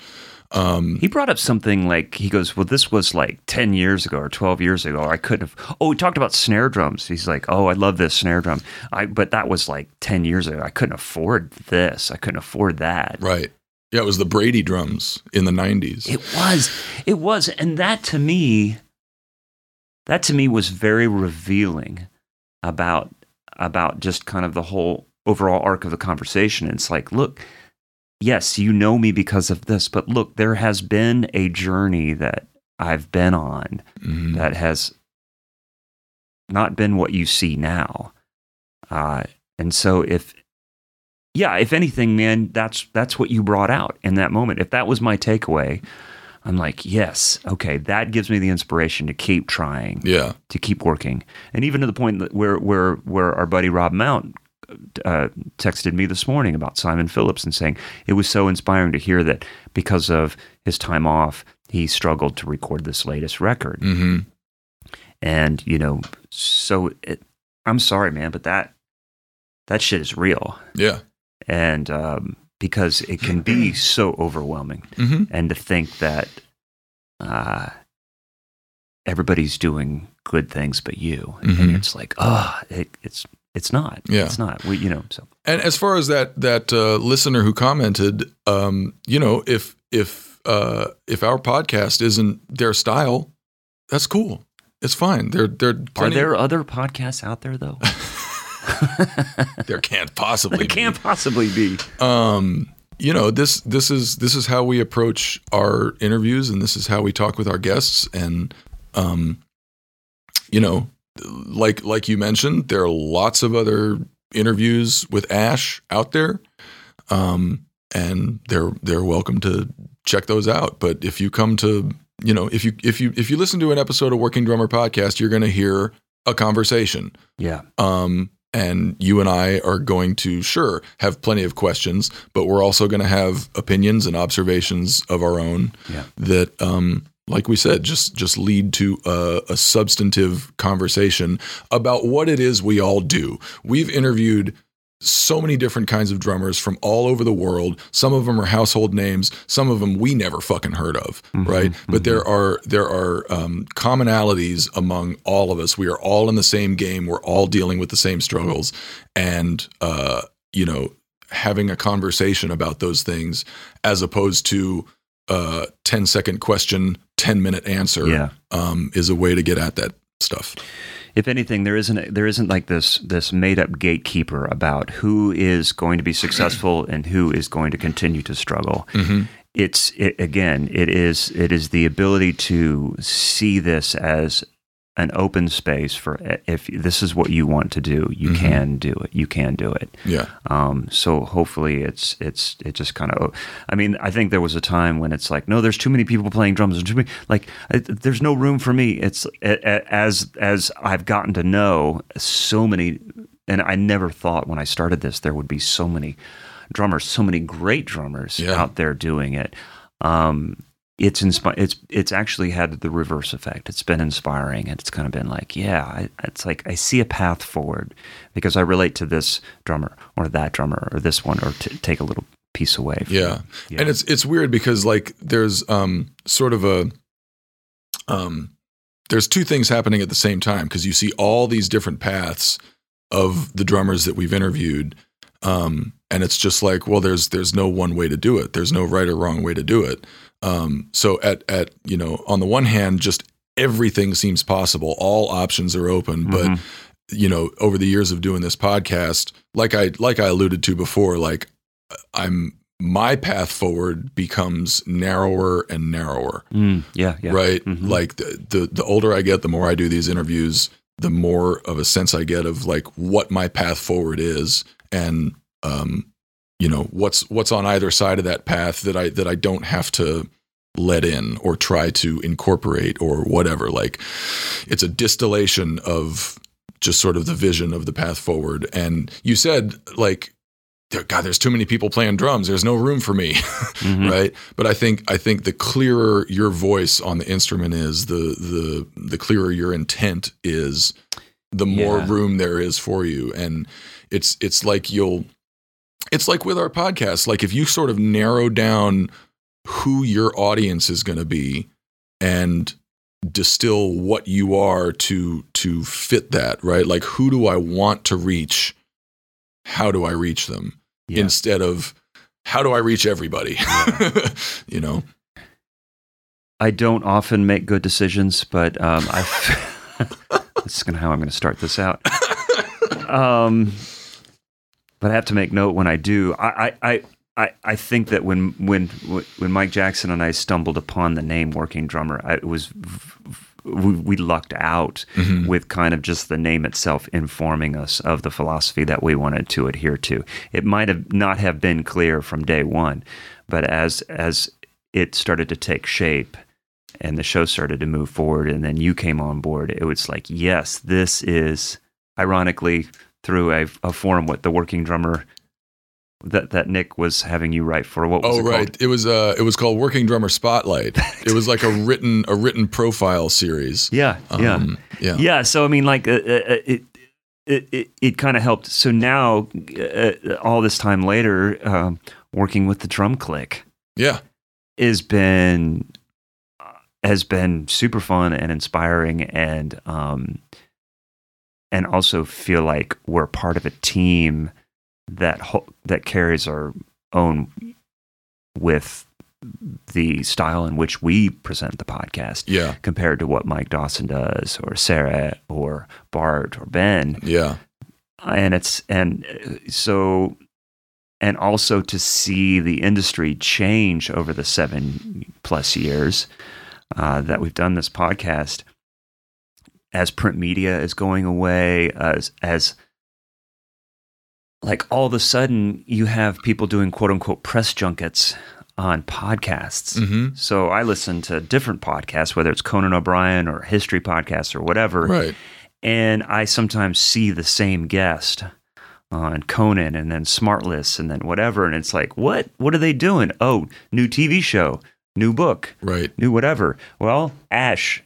Um, He brought up something like he goes, "Well, this was like ten years ago or twelve years ago. I couldn't have." Oh, he talked about snare drums. He's like, "Oh, I love this snare drum." I but that was like ten years ago. I couldn't afford this. I couldn't afford that. right. Yeah, it was the Brady drums in the 90s. It was. It was, and that to me, that to me was very revealing about about just kind of the whole overall arc of the conversation. It's like, look, yes, you know me because of this, but look, there has been a journey that I've been on Mhm. that has not been what you see now. Uh, and so if yeah, if anything, man, that's that's what you brought out in that moment. If that was my takeaway, I'm like, yes, okay, that gives me the inspiration to keep trying, Yeah. to keep working, and even to the point that where where where our buddy Rob Mount uh, texted me this morning about Simon Phillips and saying it was so inspiring to hear that because of his time off, he struggled to record this latest record, hmm and you know, so it, I'm sorry, man, but that that shit is real, Yeah. and um, because it can be so overwhelming, hmm and to think that uh, everybody's doing good things but you, Mhm. and it's like, oh, it, it's it's not, Yeah. it's not. We, you know, so And as far as that that uh, listener who commented, um, you know, if if uh, if our podcast isn't their style, that's cool. It's fine. There there are there other podcasts out there though? there can't possibly There be. can't possibly be. um you know this this is this is how we approach our interviews and this is how we talk with our guests and um you know like like you mentioned there are lots of other interviews with ash out there um and they're they're welcome to check those out. But if you come to you know if you if you if you listen to an episode of working drummer podcast you're going to hear a conversation. Yeah, um, and you and I are going to, sure, have plenty of questions, but we're also going to have opinions and observations of our own Yeah. that, um, like we said, just just lead to a, a substantive conversation about what it is we all do. We've interviewed so many different kinds of drummers from all over the world. Some of them are household names. Some of them we never fucking heard of, Mhm, right? But there are there are um, commonalities among all of us. We are all in the same game. We're all dealing with the same struggles, and uh, you know, having a conversation about those things as opposed to uh, 10 second question, 10 minute answer yeah. um, is a way to get at that stuff. If anything, there isn't there isn't like this this made up gatekeeper about who is going to be successful and who is going to continue to struggle. Mhm. It's it, again, it is it is the ability to see this as an open space for if this is what you want to do, you Mhm. can do it. You can do it. Yeah. Um, so hopefully it's it's it just kind of. I mean, I think there was a time when it's like, no, there's too many people playing drums. There's too many like, I, there's no room for me. It's a- a- as as I've gotten to know so many, and I never thought when I started this there would be so many drummers, so many great drummers Yeah. out there doing it. Um, it's inspi- It's it's actually had the reverse effect. It's been inspiring, and it's kind of been like, yeah, I, it's like I see a path forward because I relate to this drummer or that drummer or this one, or t- take a little piece away. From Yeah. Yeah. And it's it's weird because like there's um sort of a um there's two things happening at the same time because you see all these different paths of the drummers that we've interviewed um and it's just like well there's there's no one way to do it. There's no right or wrong way to do it. Um so at at you know on the one hand just everything seems possible. All options are open, but Mhm. you know over the years of doing this podcast like i like i alluded to before like i'm my path forward becomes narrower and narrower Mm, yeah, yeah, right Mhm. like the, the the older i get the more i do these interviews the more of a sense i get of like what my path forward is and um you know what's what's on either side of that path that i that i don't have to let in or try to incorporate or whatever. Like it's a distillation of just sort of the vision of the path forward. And you said like god there's too many people playing drums. There's no room for me. Mhm. right? But i think i think the clearer your voice on the instrument is the the the clearer your intent is the more Yeah. room there is for you. And it's it's like you'll it's like with our podcast like if you sort of narrow down who your audience is going to be and distill what you are to to fit that right like who do i want to reach how do i reach them Yeah. instead of how do i reach everybody you know I don't often make good decisions, but um, I. this is gonna how I'm going to start this out. Um, but I have to make note when I do. I, I, I, I, think that when when when Mike Jackson and I stumbled upon the name Working Drummer, I, it was we, we lucked out Mhm. with kind of just the name itself informing us of the philosophy that we wanted to adhere to. It might have not have been clear from day one, but as as it started to take shape and the show started to move forward and then you came on board, it was like, yes, this is ironically through a, a forum with the working drummer that, that Nick was having you write for. What was Oh it right, called? it was uh, it was called Working Drummer Spotlight. it was like a written a written profile series. Yeah, yeah. Um, yeah, yeah so i mean like uh, uh, it it it, it kind of helped so now uh, all this time later um, working with the drum click yeah, has been uh, has been super fun and inspiring and um and also feel like we're part of a team that ho- that carries our own with the style in which we present the podcast yeah, compared to what Mike Dawson does, or Sarah, or Bart, or Ben, yeah, and it's and uh, so, and also to see the industry change over the seven plus years uh, that we've done this podcast, as print media is going away, as as like all of a sudden you have people doing quote unquote press junkets on podcasts. hmm So I listen to different podcasts, whether it's Conan O'Brien or history podcasts or whatever, right, and I sometimes see the same guest on Conan and then Smartless and then whatever, and it's like, what? What are they doing? Oh, new TV show, new book, right, new whatever. Well, Ash,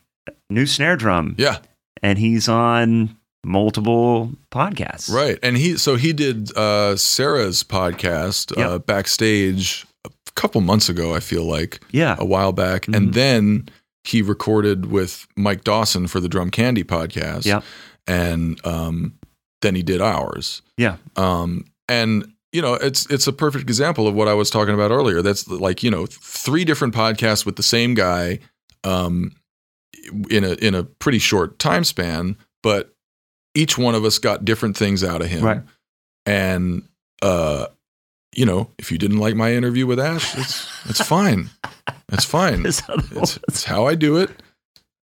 new snare drum, yeah, and he's on multiple podcasts. right. And he so he did uh, Sarah's podcast uh, backstage a couple months ago. I feel like Yeah. a while back, Mhm. and then he recorded with Mike Dawson for the Drum Candy podcast. Yep. and um, then he did ours. Yeah. Um, and you know, it's it's a perfect example of what I was talking about earlier. That's like you know, three different podcasts with the same guy, um, in a in a pretty short time span, but each one of us got different things out of him. Right. And uh, you know, if you didn't like my interview with Ash, it's it's fine. It's fine. It's, it's how I do it.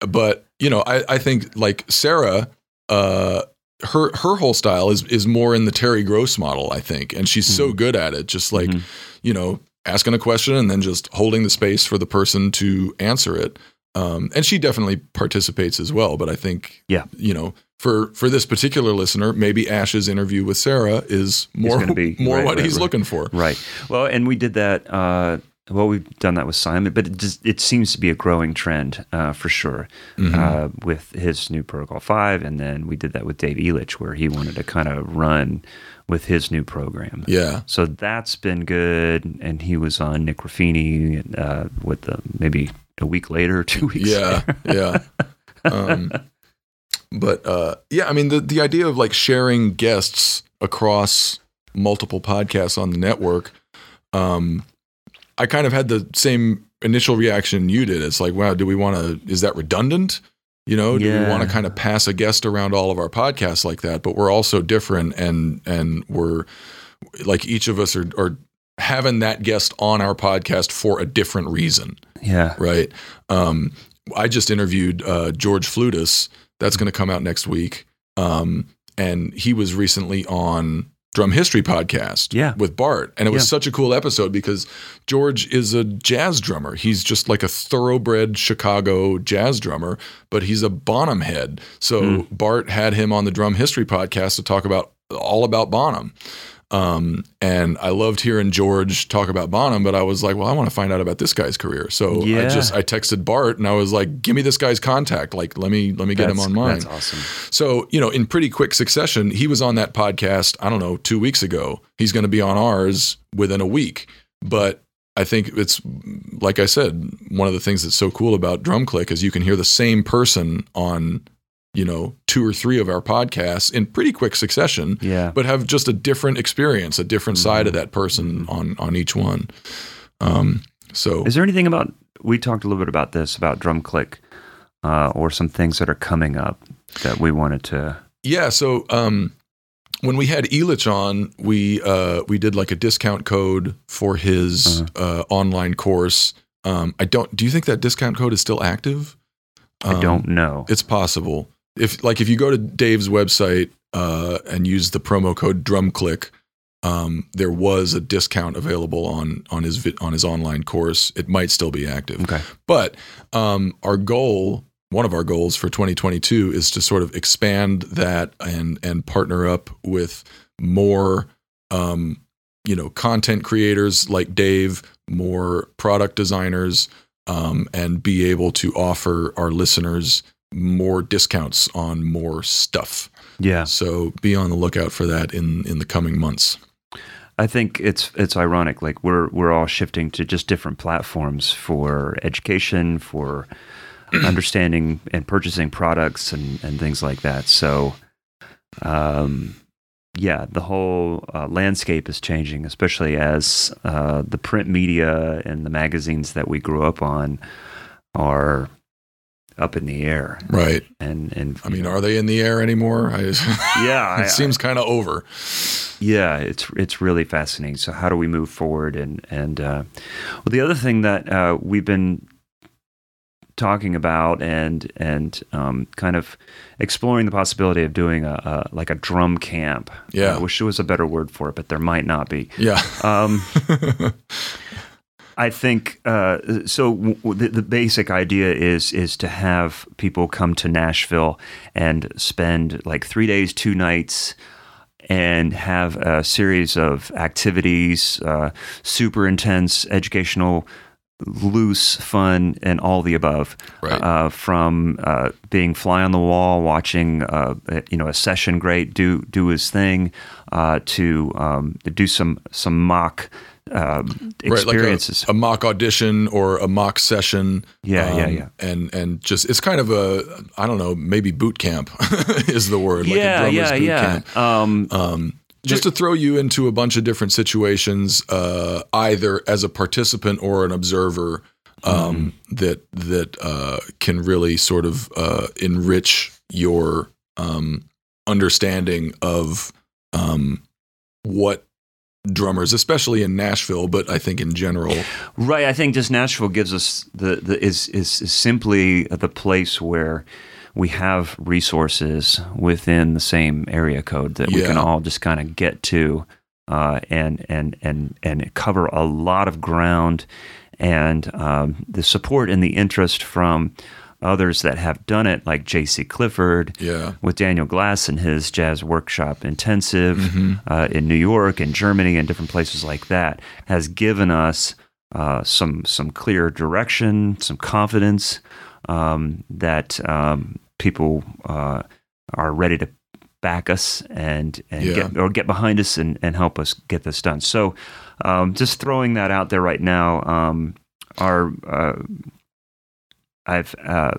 But you know, I, I think like Sarah, uh, her her whole style is is more in the Terry Gross model, I think, and she's so Mhm. good at it. Just like Mhm. you know, asking a question and then just holding the space for the person to answer it. Um, and she definitely participates as well. But I think, Yeah. you know, for for this particular listener, maybe Ash's interview with Sarah is more be- more right, what right, he's right. looking for. Right. Well, and we did that. Uh, well, we've done that with Simon, but it just it seems to be a growing trend uh, for sure Mm-hmm. uh, with his new Protocol Five, and then we did that with Dave Elitch, where he wanted to kind of run with his new program. Yeah. So that's been good, and he was on Nick Ruffini uh, with the, maybe a week later, two weeks. Yeah, yeah. Um, but uh, yeah, I mean the the idea of like sharing guests across multiple podcasts on the network, um, I kind of had the same initial reaction you did. It's like, wow, do we want to? Is that redundant? You know, do we want to kind of pass a guest around all of our podcasts like that? But we're also different, and and we're like each of us are are having that guest on our podcast for a different reason yeah, right? Um, I just interviewed uh, George Fludas. That's going to come out next week. Um, and he was recently on Drum History podcast Yeah. with Bart. And it was Yeah. such a cool episode because George is a jazz drummer. He's just like a thoroughbred Chicago jazz drummer, but he's a Bonham head. So Hmm. Bart had him on the Drum History podcast to talk about all about Bonham. Um, and I loved hearing George talk about Bonham, but I was like, well, I want to find out about this guy's career. So I just I texted Bart and I was like, give me this guy's contact. Like, let me let me get him on mine. That's awesome. So, you know, in pretty quick succession, he was on that podcast, I don't know, two weeks ago. He's going to be on ours within a week. But I think it's, like I said, one of the things that's so cool about Drum Click is you can hear the same person on, you know, two or three of our podcasts in pretty quick succession, Yeah. but have just a different experience, a different side of Mm-hmm. that person on, on each one. Um, so, Is there anything about we talked a little bit about this about drum click uh, or some things that are coming up that we wanted to Yeah. So um, when we had Elitch on, we uh, we did like a discount code for his Uh-huh. uh, online course. Um, I don't. Do you think that discount code is still active? I Um, don't know. It's possible. If like if you go to Dave's website uh, and use the promo code DrumClick, um, there was a discount available on on his on his online course. It might still be active. Okay. But um, our goal, one of our goals for 2022, is to sort of expand that and and partner up with more, um, you know, content creators like Dave, more product designers, um, and be able to offer our listeners more discounts on more stuff. Yeah. So be on the lookout for that in in the coming months. I think it's it's ironic. Like we're we're all shifting to just different platforms for education, for understanding and purchasing products and, and things like that. So, um, yeah, the whole uh, landscape is changing, especially as uh, the print media and the magazines that we grew up on are up in the air. Right. And and I mean, are they in the air anymore? I, Yeah, it I- seems kind of over. Yeah, it's it's really fascinating. So how do we move forward? And and uh, well, the other thing that uh, we've been talking about and and um, kind of exploring the possibility of doing a, a like a drum camp. Yeah. I wish there was a better word for it, but there might not be. Yeah. Um, I think uh, so. W- w- the, the basic idea is is to have people come to Nashville and spend like three days, two nights, and have a series of activities, uh, super intense, educational, loose, fun, and all the above. Right. Uh, from uh, being fly on the wall, watching uh, you know a session great do do his thing, uh, to um, do some some mock um, experiences. Right, like a, a mock audition or a mock session. Yeah, yeah, yeah. And and just it's kind of a I don't know maybe boot camp is the word. like a yeah, drummer's yeah, boot yeah. Camp. Um, Um, just to throw you into a bunch of different situations, uh, either as a participant or an observer, um, Mm-hmm. that that uh, can really sort of uh, enrich your um, understanding of um, what drummers, especially in Nashville, but I think in general, Right. I think just Nashville gives us the, the is, is is simply the place where we have resources within the same area code that we can all just kind of get to uh, and and and and cover a lot of ground and um, the support and the interest from others that have done it, like J.C. Clifford, Yeah. with Daniel Glass and his jazz workshop intensive Mm-hmm. uh, in New York and Germany and different places like that, has given us uh, some some clear direction, some confidence um, that um, people uh, are ready to back us and and Yeah. get or get behind us and, and help us get this done. So, um, just throwing that out there right now. Um, our uh, I've uh,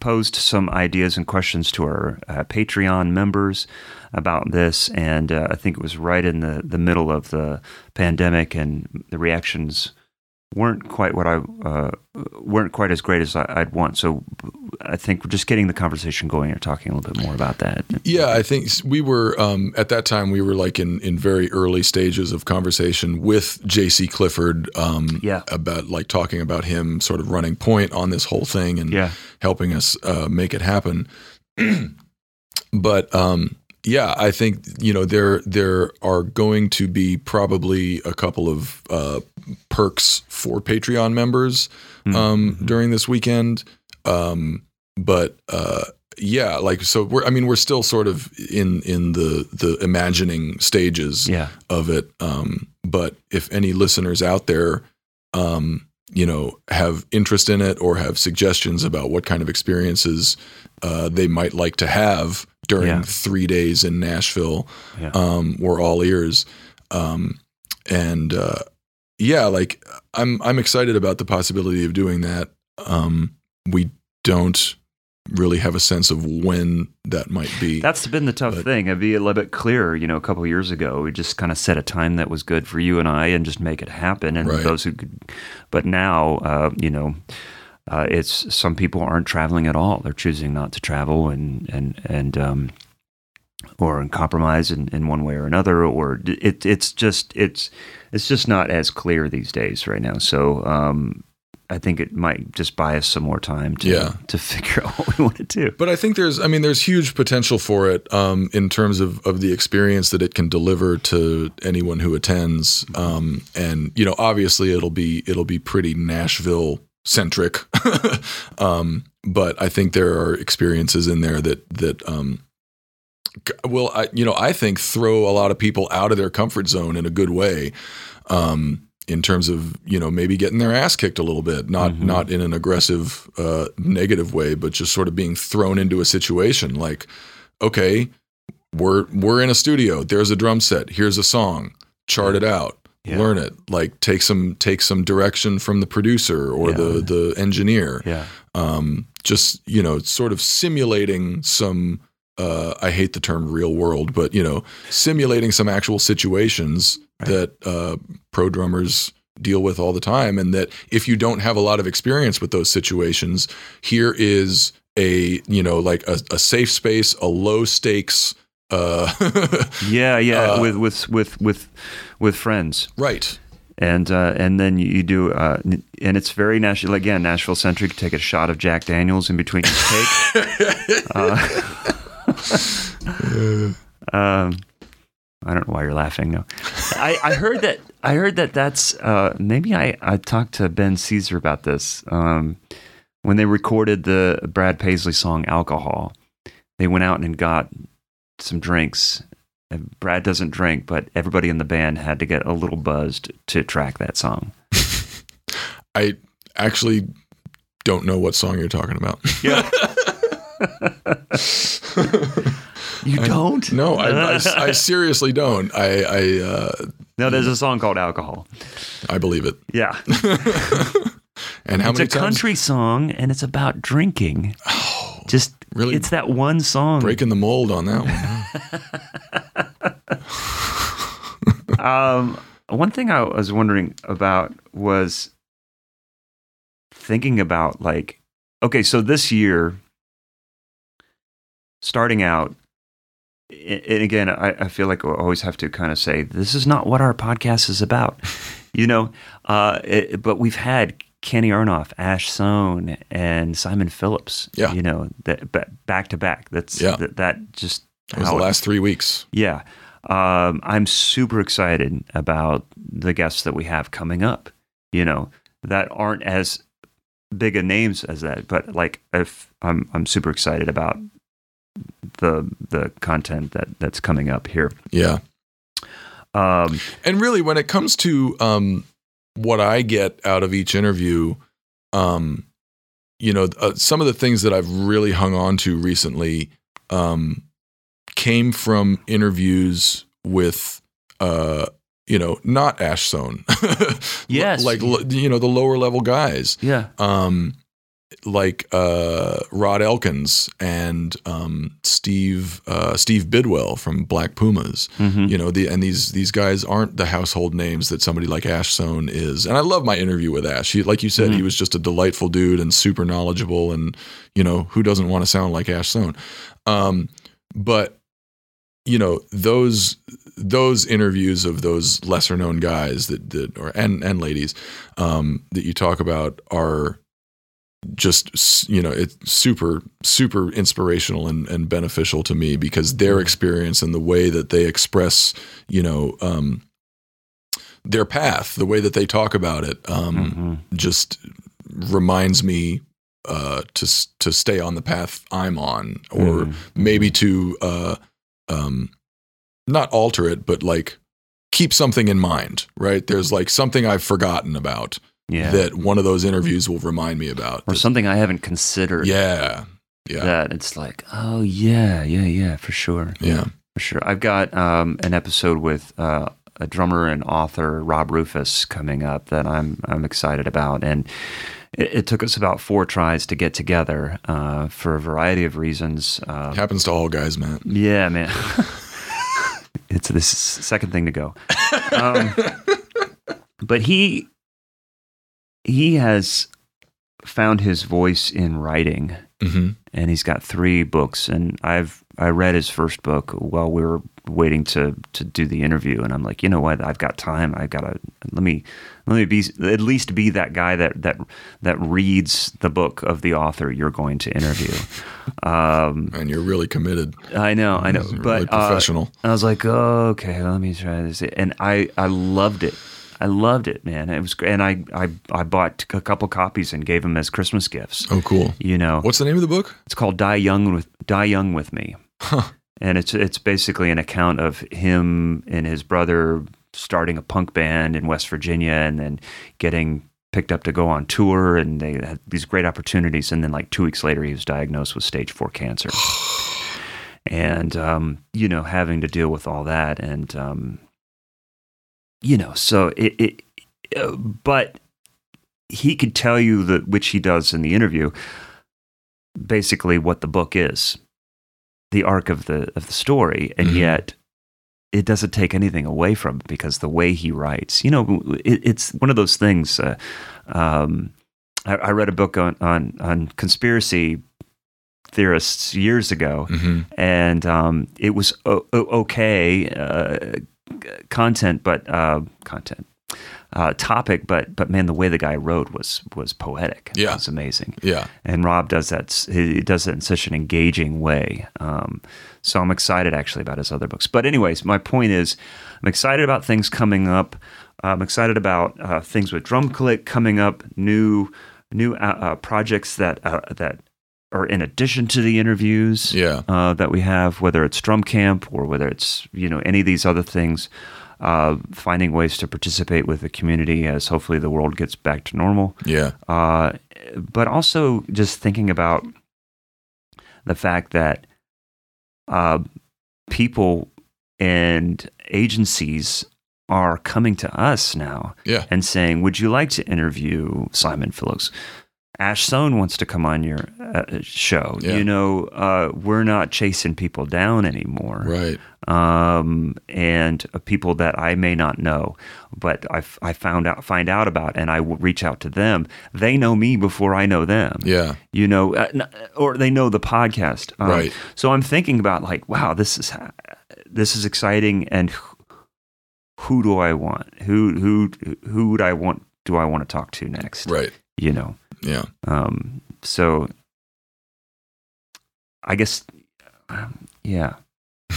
posed some ideas and questions to our uh, Patreon members about this, and uh, I think it was right in the, the middle of the pandemic, and the reactions weren't quite what I uh, weren't quite as great as I, I'd want. So I think we're just getting the conversation going and talking a little bit more about that. Yeah, I think we were um, at that time. We were like in in very early stages of conversation with J.C. Clifford. Um, Yeah. about like talking about him sort of running point on this whole thing and Yeah. helping us uh, make it happen. but um, yeah, I think you know there there are going to be probably a couple of uh, perks for Patreon members um, during this weekend. Um, but uh, yeah, like so we're I mean we're still sort of in in the the imagining stages Yeah. of it. Um, but if any listeners out there, um, you know, have interest in it or have suggestions about what kind of experiences uh, they might like to have during Yeah. three days in Nashville, Yeah. um, we're all ears. Um, and uh, yeah, like I'm I'm excited about the possibility of doing that. Um, we don't really have a sense of when that might be. That's been the tough But- thing. I'd be a little bit clearer. You know, a couple of years ago, we just kind of set a time that was good for you and I, and just make it happen. And Right. those who could, but now, uh, you know, uh, it's some people aren't traveling at all. They're choosing not to travel, and and and um, or in compromise in, in one way or another, or it it's just it's it's just not as clear these days right now. So. Um, I think it might just buy us some more time to Yeah. to figure out what we want to do. But I think there's, I mean, there's huge potential for it um, in terms of, of the experience that it can deliver to anyone who attends. Um, and you know, obviously, it'll be it'll be pretty Nashville centric. um, but I think there are experiences in there that that um, will, I, you know, I think throw a lot of people out of their comfort zone in a good way. Um, in terms of you know maybe getting their ass kicked a little bit, not not in an aggressive, uh, negative way, but just sort of being thrown into a situation like, okay, we're we're in a studio. There's a drum set. Here's a song. Chart it out. Yeah. Learn it. Like take some take some direction from the producer or Yeah. the the engineer. Yeah. Um, just you know, sort of simulating some. Uh, I hate the term real world, but you know, simulating some actual situations Right. that uh, pro drummers deal with all the time, and that if you don't have a lot of experience with those situations, here is a you know like a, a safe space, a low stakes. Uh, Yeah, yeah, Uh, with with with with with friends, right. and uh, and then you, do, uh, and it's very Nashville again, Nashville centric. Take a shot of Jack Daniels in between each take. uh, um, I don't know why you're laughing. No, I, I heard that. I heard that that's uh, maybe I I talked to Ben Sesar about this um, when they recorded the Brad Paisley song "Alcohol." They went out and got some drinks. Brad doesn't drink, but everybody in the band had to get a little buzzed to track that song. I actually don't know what song you're talking about. Yeah. you don't? no, I, I, I seriously don't. I I, uh, No, there's a song called Alcohol. I believe it. Yeah. And how it's many a times? country song and it's about drinking. Just really it's that one song. breaking the mold on that one. Um, one thing I was wondering about was thinking about like, okay, so this year, starting out, and again, I, I feel like I always have to kind of say this is not what our podcast is about, you know. Uh, it, but we've had Kenny Aronoff, Ash Soan, and Simon Phillips. Yeah. you know that ba- back to back. That's Yeah. that, that just It was the it- last three weeks. yeah. Um, I'm super excited about the guests that we have coming up, you know, that aren't as big a names as that, but like if I'm I'm super excited about the the content that that's coming up here. Yeah. Um, And really, when it comes to um, what I get out of each interview, um, you know, uh, some of the things that I've really hung on to recently um, came from interviews with, uh, you know, not Ash Soan. Yes. like you know the lower level guys, yeah, um, like uh, Rod Elkins and um, Steve uh, Steve Bidwell from Black Pumas. Mhm. you know the and these these guys aren't the household names that somebody like Ash Soan is. And I love my interview with Ash. He, like you said he was just a delightful dude and super knowledgeable and you know who doesn't want to sound like Ash Soan? Um, but you know those those interviews of those lesser known guys that that or and and ladies um, that you talk about are just you know it's super super inspirational and, and beneficial to me because their experience and the way that they express you know um, their path the way that they talk about it um, Mhm. just reminds me uh, to to stay on the path I'm on or Mhm. maybe to uh, um, not alter it but like keep something in mind right there's like something I've forgotten about yeah, that one of those interviews will remind me about or That- something I haven't considered. yeah yeah that it's like, oh yeah, yeah, yeah, for sure. yeah For sure. I've got um, an episode with uh, a drummer and author, Rob Rufus, coming up that I'm I'm excited about, and it, it took us about four tries to get together uh, for a variety of reasons. Uh, happens to all guys man yeah, man. it's this second thing to go. Um, but he he has found his voice in writing hmm and he's got three books and i've i read his first book while we were waiting to to do the interview and i'm like you know what? I've got time. I've got to let me let me be at least be that guy that that that reads the book of the author you're going to interview. Um and you're really committed. I know i know You're but really uh, professional. I was like, oh, okay, let me try this. And I, I loved it. I loved it, man. It was great. And I, I, I bought a couple copies and gave them as Christmas gifts. oh cool You know, what's the name of the book it's called Die Young with Die Young with Me, Huh. and it's it's basically an account of him and his brother starting a punk band in West Virginia, and then getting picked up to go on tour, and they had these great opportunities, and then like two weeks later, he was diagnosed with stage four cancer, and um, you know having to deal with all that, and um, you know, so it, it uh, but he could tell you that which he does in the interview basically what the book is the arc of the of the story and Mhm. yet it doesn't take anything away from it because the way he writes you know it, it's one of those things uh, um, I, I read a book on on on conspiracy theorists years ago hmm and um, it was o- o- okay uh, content, but uh, content uh, topic, but but man, the way the guy wrote was was poetic. Yeah. it's amazing. yeah And Rob does that. He does that in such an engaging way. Um, so I'm excited actually about his other books. But anyways, my point is, I'm excited about things coming up. I'm excited about uh, things with Drum Click coming up. New new uh, uh, projects that uh, that are in addition to the interviews yeah uh, that we have, whether it's drum camp or whether it's you know any of these other things. Uh, finding ways to participate with the community as hopefully the world gets back to normal. yeah Uh, but also just thinking about the fact that uh, people and agencies are coming to us now yeah and saying, "Would you like to interview Simon Phillips?" Ash Soan wants to come on your uh, show. Yeah. You know, uh, we're not chasing people down anymore, right um, and uh, people that I may not know, but I, f- I found out find out about, and I reach out to them. They know me before I know them. yeah You know, uh, n- or they know the podcast. Um, Right. So I'm thinking about like, wow, this is this is exciting, and who, who do I want? Who who who would I want? Do I want to talk to next? right You know. yeah Um, so I guess, um, yeah.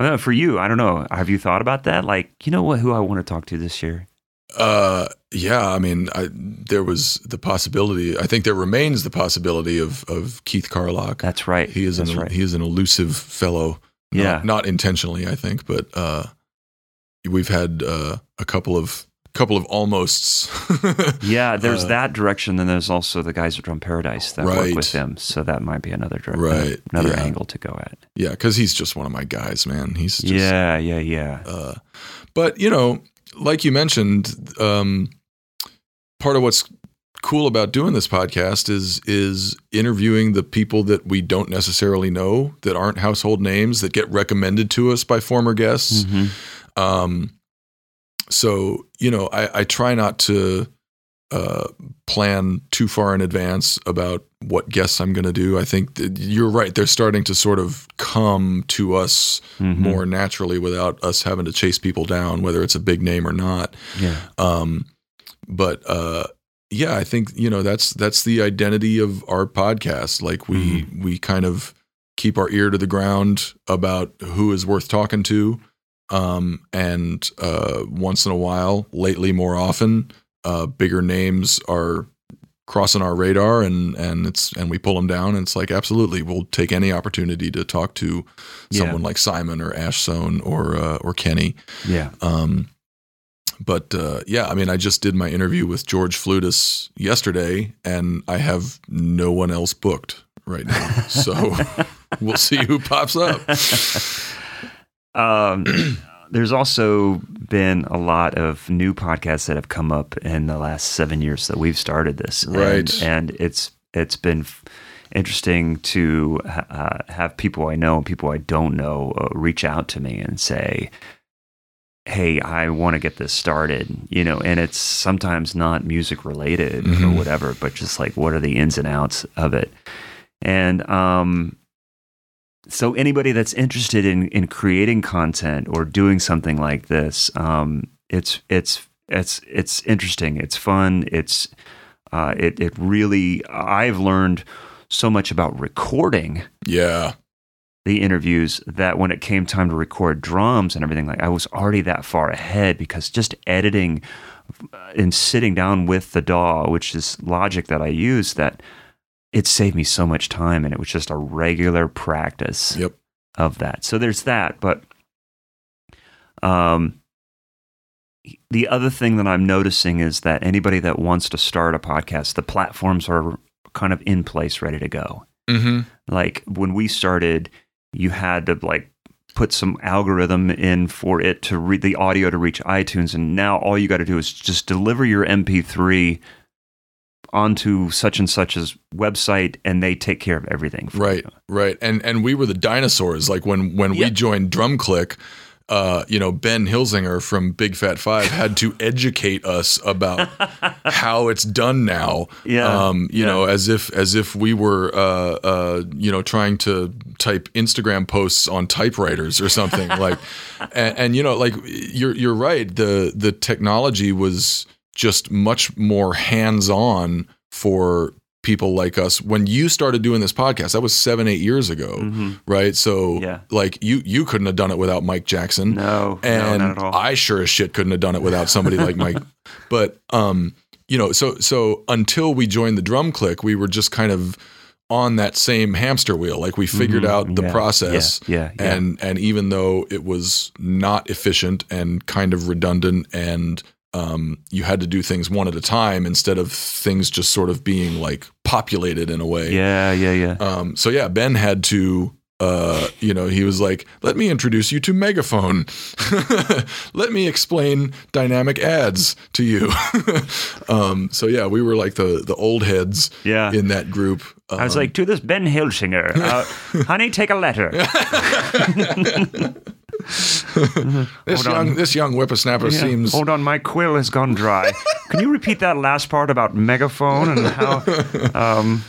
Uh, for you, I don't know. Have you thought about that? Like, you know what? Who I want to talk to this year? uh yeah, I mean, I, there was the possibility. I think there remains the possibility of of Keith Carlock. That's right. He is That's an right. he is an elusive fellow. Not, Yeah. not intentionally, I think, but uh, we've had uh, a couple of couple of almosts. Yeah, there's Uh, that direction. Then there's also the guys at Drum Paradise that work with him. So that might be another direction, Right, another yeah. angle to go at. yeah, because he's just one of my guys, man. He's just, yeah, yeah, yeah. Uh, but you know, like you mentioned, um, part of what's cool about doing this podcast is is interviewing the people that we don't necessarily know, that aren't household names, that get recommended to us by former guests. Mhm. Um, so you know, I, I try not to uh, plan too far in advance about what guests I'm going to do. I think you're right; they're starting to sort of come to us Mhm. more naturally without us having to chase people down, whether it's a big name or not. Yeah. Um, but uh, yeah, I think you know that's that's the identity of our podcast. Like we we kind of keep our ear to the ground about who is worth talking to, um, and uh, once in a while, lately more often, uh, bigger names are crossing our radar and and it's and we pull them down and it's like absolutely we'll take any opportunity to talk to Yeah. someone like Simon or Ash Soan or uh, or Kenny Yeah. um, but uh, yeah, I mean, I just did my interview with George Fludas yesterday, and I have no one else booked right now. So we'll see who pops up. Um, there's also been a lot of new podcasts that have come up in the last seven years that we've started this, Right. And, it's it's been f- interesting to uh, have people I know and people I don't know uh, reach out to me and say, "Hey, I want to get this started," you know. And it's sometimes not music related or Mhm. whatever, but just like what are the ins and outs of it, and um so anybody that's interested in in creating content or doing something like this um it's it's it's it's interesting. It's fun. It's uh it it really i've learned so much about recording. Yeah, the interviews that when it came time to record drums and everything like I was already that far ahead because just editing uh, and sitting down with the DAW, which is logic that I use, that it saved me so much time and it was just a regular practice yep, of that. So there's that, but um the other thing that I'm noticing is that anybody that wants to start a podcast, the platforms are kind of in place ready to go mm-hmm. like when we started you had to like put some algorithm in for it to read the audio to reach itunes and now all you got to do is just deliver your mp3 onto such and such's website and they take care of everything for right, you. right. And and we were the dinosaurs. Like when when we joined Drum Click. Uh, you know, Ben Hilsinger from Big Fat Five had to educate us about how it's done now. Yeah, Um, you yeah. know, as if as if we were uh, uh, you know, trying to type Instagram posts on typewriters or something. like and, and you know, like you're you're right. The the technology was just much more hands-on for people like us when you started doing this podcast that was seven eight years ago Mhm. right so Yeah. like you you couldn't have done it without mike jackson no and no not at all I sure as shit couldn't have done it without somebody like Mike. But um, you know, so so until we joined the drum click, we were just kind of on that same hamster wheel. Like we figured Mhm. out the Yeah, process. yeah. And and even though it was not efficient and kind of redundant and um, you had to do things one at a time instead of things just sort of being like populated in a way. yeah yeah yeah Um, so yeah, Ben had to, uh, you know, he was like, "Let me introduce you to Megaphone. Let me explain dynamic ads to you." um, so yeah, we were like the the old heads yeah in that group. Um, I was like, to this Ben Hilsinger, uh, honey, take a letter. this young this young whippersnapper Yeah, seems. Hold on, my quill has gone dry. Can you repeat that last part about megaphone and how um,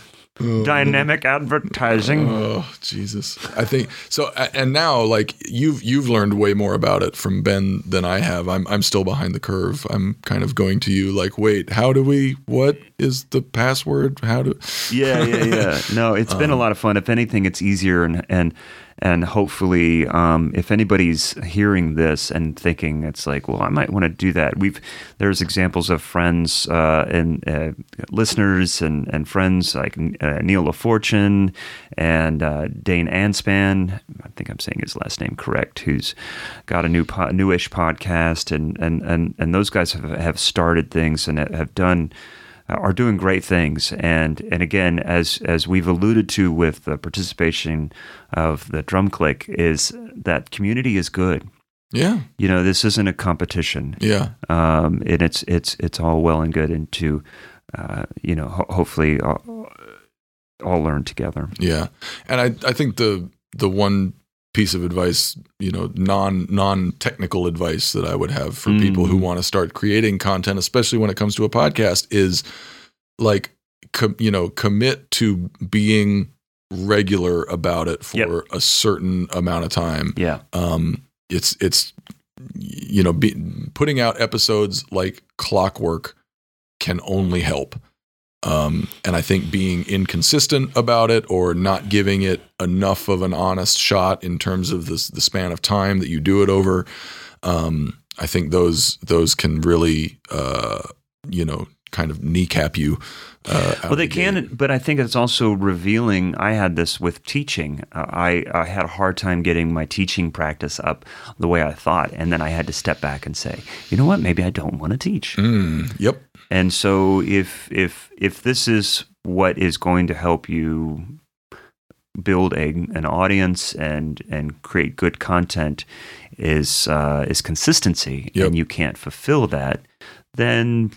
dynamic advertising? Oh Jesus! I think so. And now, like you've you've learned way more about it from Ben than I have. I'm I'm still behind the curve. I'm kind of going to you like, wait, how do we what? is the password. How to? yeah, yeah, yeah. No, it's been Um, a lot of fun. If anything, it's easier and and and hopefully, um, if anybody's hearing this and thinking it's like, well, I might want to do that. We've there's examples of friends uh, and uh, listeners and and friends like uh, Neil LaFortune and uh, Dane Anspan. I think I'm saying his last name correct. Who's got a new po- newish podcast and and and and those guys have have started things and have done are doing great things. And and again, as as we've alluded to with the participation of the drum click, is that community is good. Yeah, You know, this isn't a competition, yeah, um, and it's it's it's all well and good, and to uh, you know, ho- hopefully all, all learn together. yeah. And I I think the the one piece of advice, you know, non non technical advice that I would have for people who Mm. want to start creating content, especially when it comes to a podcast, is like com, you know commit to being regular about it for Yep. a certain amount of time. Yeah, um, it's it's you know be, putting out episodes like clockwork can only help um, and i think being inconsistent about it or not giving it enough of an honest shot in terms of the, the span of time that you do it over um, i think those those can really uh, you know kind of kneecap you uh, well, they the can, but I think it's also revealing. I had this with teaching. Uh, I I had a hard time getting my teaching practice up the way I thought, and then I had to step back and say, you know what? Maybe I don't want to teach. Mm, yep And so if if if this is what is going to help you build a an audience and and create good content is uh, is consistency, Yep. and you can't fulfill that, then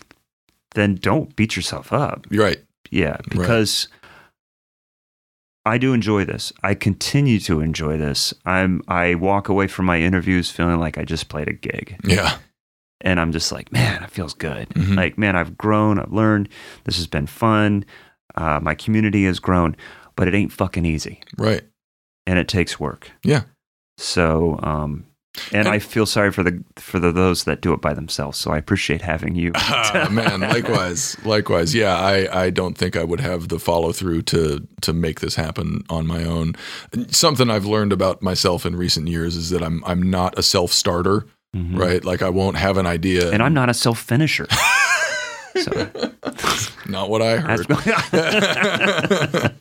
then don't beat yourself up. you're right Yeah, because I do enjoy this. I continue to enjoy this. I'm I walk away from my interviews feeling like I just played a gig yeah and I'm just like, man, it feels good. Mhm. Like, man, I've grown, I've learned. This has been fun. Uh, my community has grown, but it ain't fucking easy, right and it takes work. Yeah. So, um, and, And- I feel sorry for the for the those that do it by themselves. So I appreciate having you. Ah, man likewise likewise yeah i i don't think i would have the follow through to to make this happen on my own something i've learned about myself in recent years is that i'm i'm not a self starter Mhm. right? Like i won't have an idea And I'm not a self finisher. so. Not what i heard.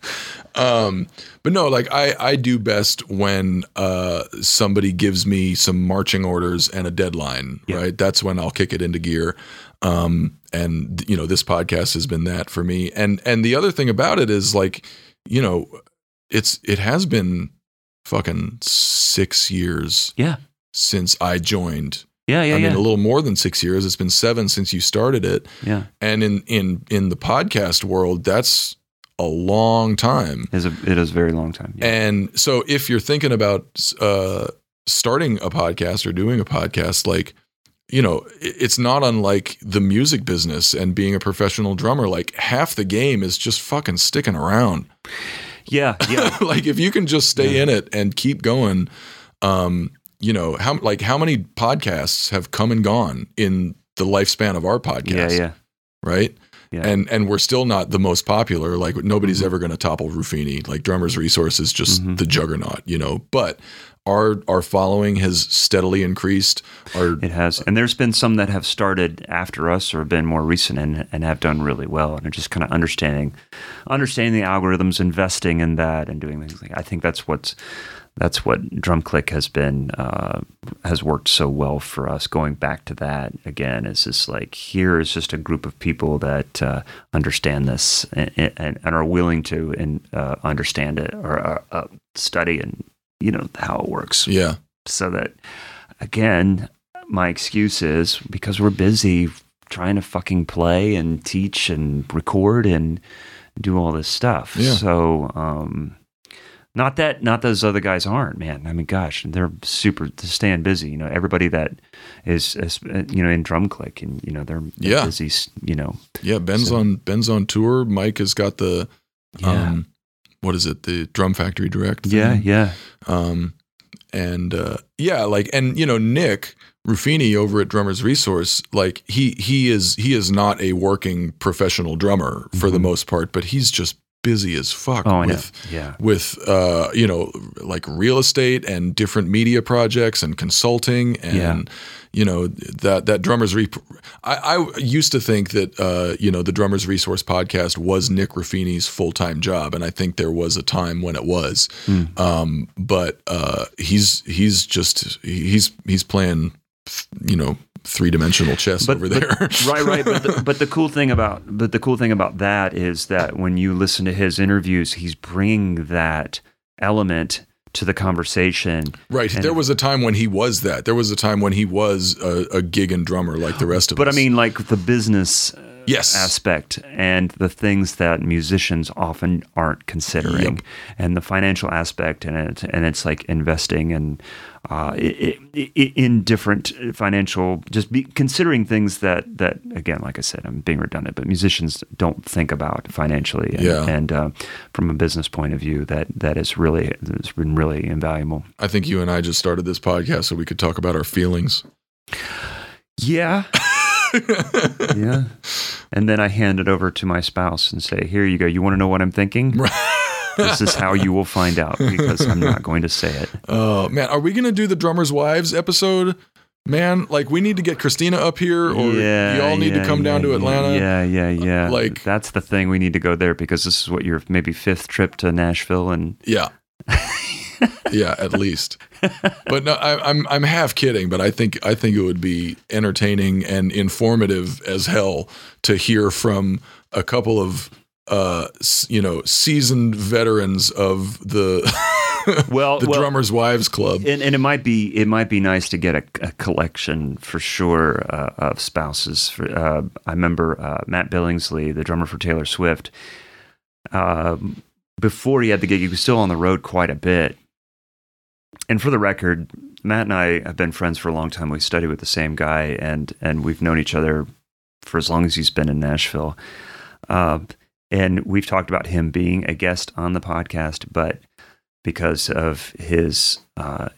Um but no like i i do best when uh somebody gives me some marching orders and a deadline Yeah. right? That's when i'll kick it into gear. Um and you know this podcast has been that for me. And and the other thing about it is like you know it's it has been fucking 6 years yeah, since i joined yeah, yeah, i mean yeah, a little more than 6 years it's been 7 since you started it yeah. and in in in the podcast world that's a long time It is a it is a very long time. Yeah. and so if you're thinking about uh, starting a podcast or doing a podcast, like, you know, it's not unlike the music business and being a professional drummer. Like half the game is just fucking sticking around. yeah, yeah. like if you can just stay Yeah. in it and keep going, um, you know, how like how many podcasts have come and gone in the lifespan of our podcast? Yeah, yeah. Right. Yeah. And and we're still not the most popular. Like nobody's Mhm. ever going to topple Ruffini. Like Drummers Resource is just Mhm. the juggernaut, you know. But our our following has steadily increased. Our It has, and there's been some that have started after us or been more recent and, and have done really well, and are just kind of understanding, understanding the algorithms, investing in that, and doing things like. I think that's what's that's what DrumClick has been uh, has worked so well for us. Going back to that again, is just like here is just a group of people that uh, understand this and, and, and are willing to and uh, understand it or uh, uh, study and you know how it works yeah, so that again my excuse is because we're busy trying to fucking play and teach and record and do all this stuff Yeah. so um not that not those other guys aren't man i mean gosh they're super staying busy you know everybody that is, is uh, you know in drum click and you know they're, they're Yeah. busy you know yeah. Ben's So- on Ben's on tour. Mike has got the yeah um, what is it? The Drum Factory Direct. yeah thing. yeah Um, and uh, yeah, like and you know Nick Ruffini over at Drummers Resource, like he he is he is not a working professional drummer for the most part, but he's just busy as fuck. Oh, with Yeah. with uh, you know like real estate and different media projects and consulting and Yeah. you know that that drummers re- I, I used to think that uh, you know the drummers resource podcast was Nick Ruffini's full time job and I think there was a time when it was Hmm. um, but uh, he's he's just he's he's playing you know three dimensional chess over there right, right. But the, but the cool thing about but the cool thing about that is that when you listen to his interviews, he's bringing that element to the conversation. Right. And- there was a time when he was that. There was a time when he was a, a gig and drummer like the rest of us. But I mean, like the business Yes. aspect and the things that musicians often aren't considering, Yep. and the financial aspect, and it, and it's like investing and uh, in different financial, just be considering things that that again, like I said, I'm being redundant, but musicians don't think about financially, and, Yeah. and uh, from a business point of view, that that is really it's been really invaluable. I think you and I just started this podcast so we could talk about our feelings. Yeah. Yeah. And then I hand it over to my spouse and say, Here you go. You want to know what I'm thinking? this is how you will find out because I'm not going to say it. Oh man, are we gonna do the drummers' wives episode? Man, like we need to get Christina up here, or you all need to yeah, come down to Atlanta. Yeah, yeah, yeah. Uh, like- that's the thing. We need to go there because this is what your maybe fifth trip to Nashville, and Yeah. yeah, at least. But no, I, I'm I'm half kidding, but I think I think it would be entertaining and informative as hell to hear from a couple of uh you know seasoned veterans of the well, the well, drummers wives club. and, and it might be it might be nice to get a, a collection for sure uh, of spouses. For, uh, I remember uh, Matt Billingslea, the drummer for Taylor Swift. Um, before he had the gig, he was still on the road quite a bit. And for the record, Matt and I have been friends for a long time. We studied with the same guy, and and we've known each other for as long as he's been in Nashville. Uh, and we've talked about him being a guest on the podcast, but because of his uh,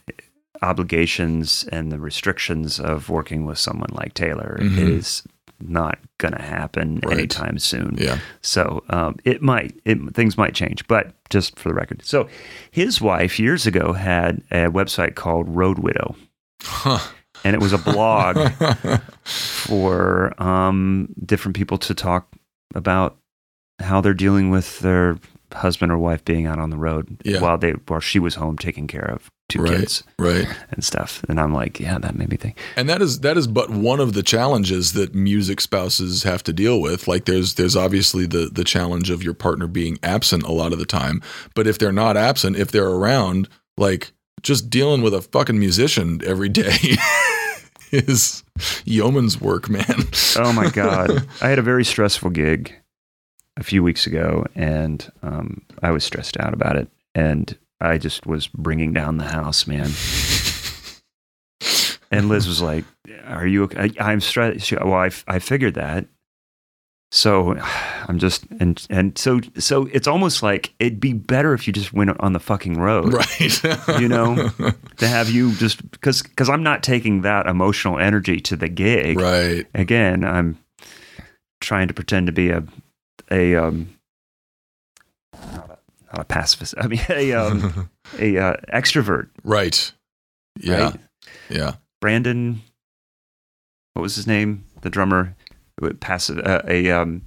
obligations and the restrictions of working with someone like Taylor, Mhm. it is not going to happen Right. anytime soon. yeah. So um, it might, it, things might change, but just for the record. So his wife years ago had a website called Road Widow, Huh. and it was a blog for um, different people to talk about how they're dealing with their husband or wife being out on the road Yeah. while they while she was home taking care of two Right. kids right. and stuff. And I'm like, yeah, that made me think. And that is that is but one of the challenges that music spouses have to deal with. Like there's there's obviously the the challenge of your partner being absent a lot of the time, but if they're not absent, if they're around, like just dealing with a fucking musician every day is yeoman's work, man. Oh my god, I had a very stressful gig a few weeks ago, and um, I was stressed out about it, and I just was bringing down the house, man. And Liz was like, "Are you? Okay? I, I'm stressed." Well, I, I figured that. So I'm just and and so so it's almost like it'd be better if you just went on the fucking road right. You know? to have you just because because I'm not taking that emotional energy to the gig. right. Again, I'm trying to pretend to be a a um not a, pacifist. I mean a um a uh, extrovert. Right. Yeah. Right? Yeah. Brandon, what was his name? The drummer, passive, uh, a um,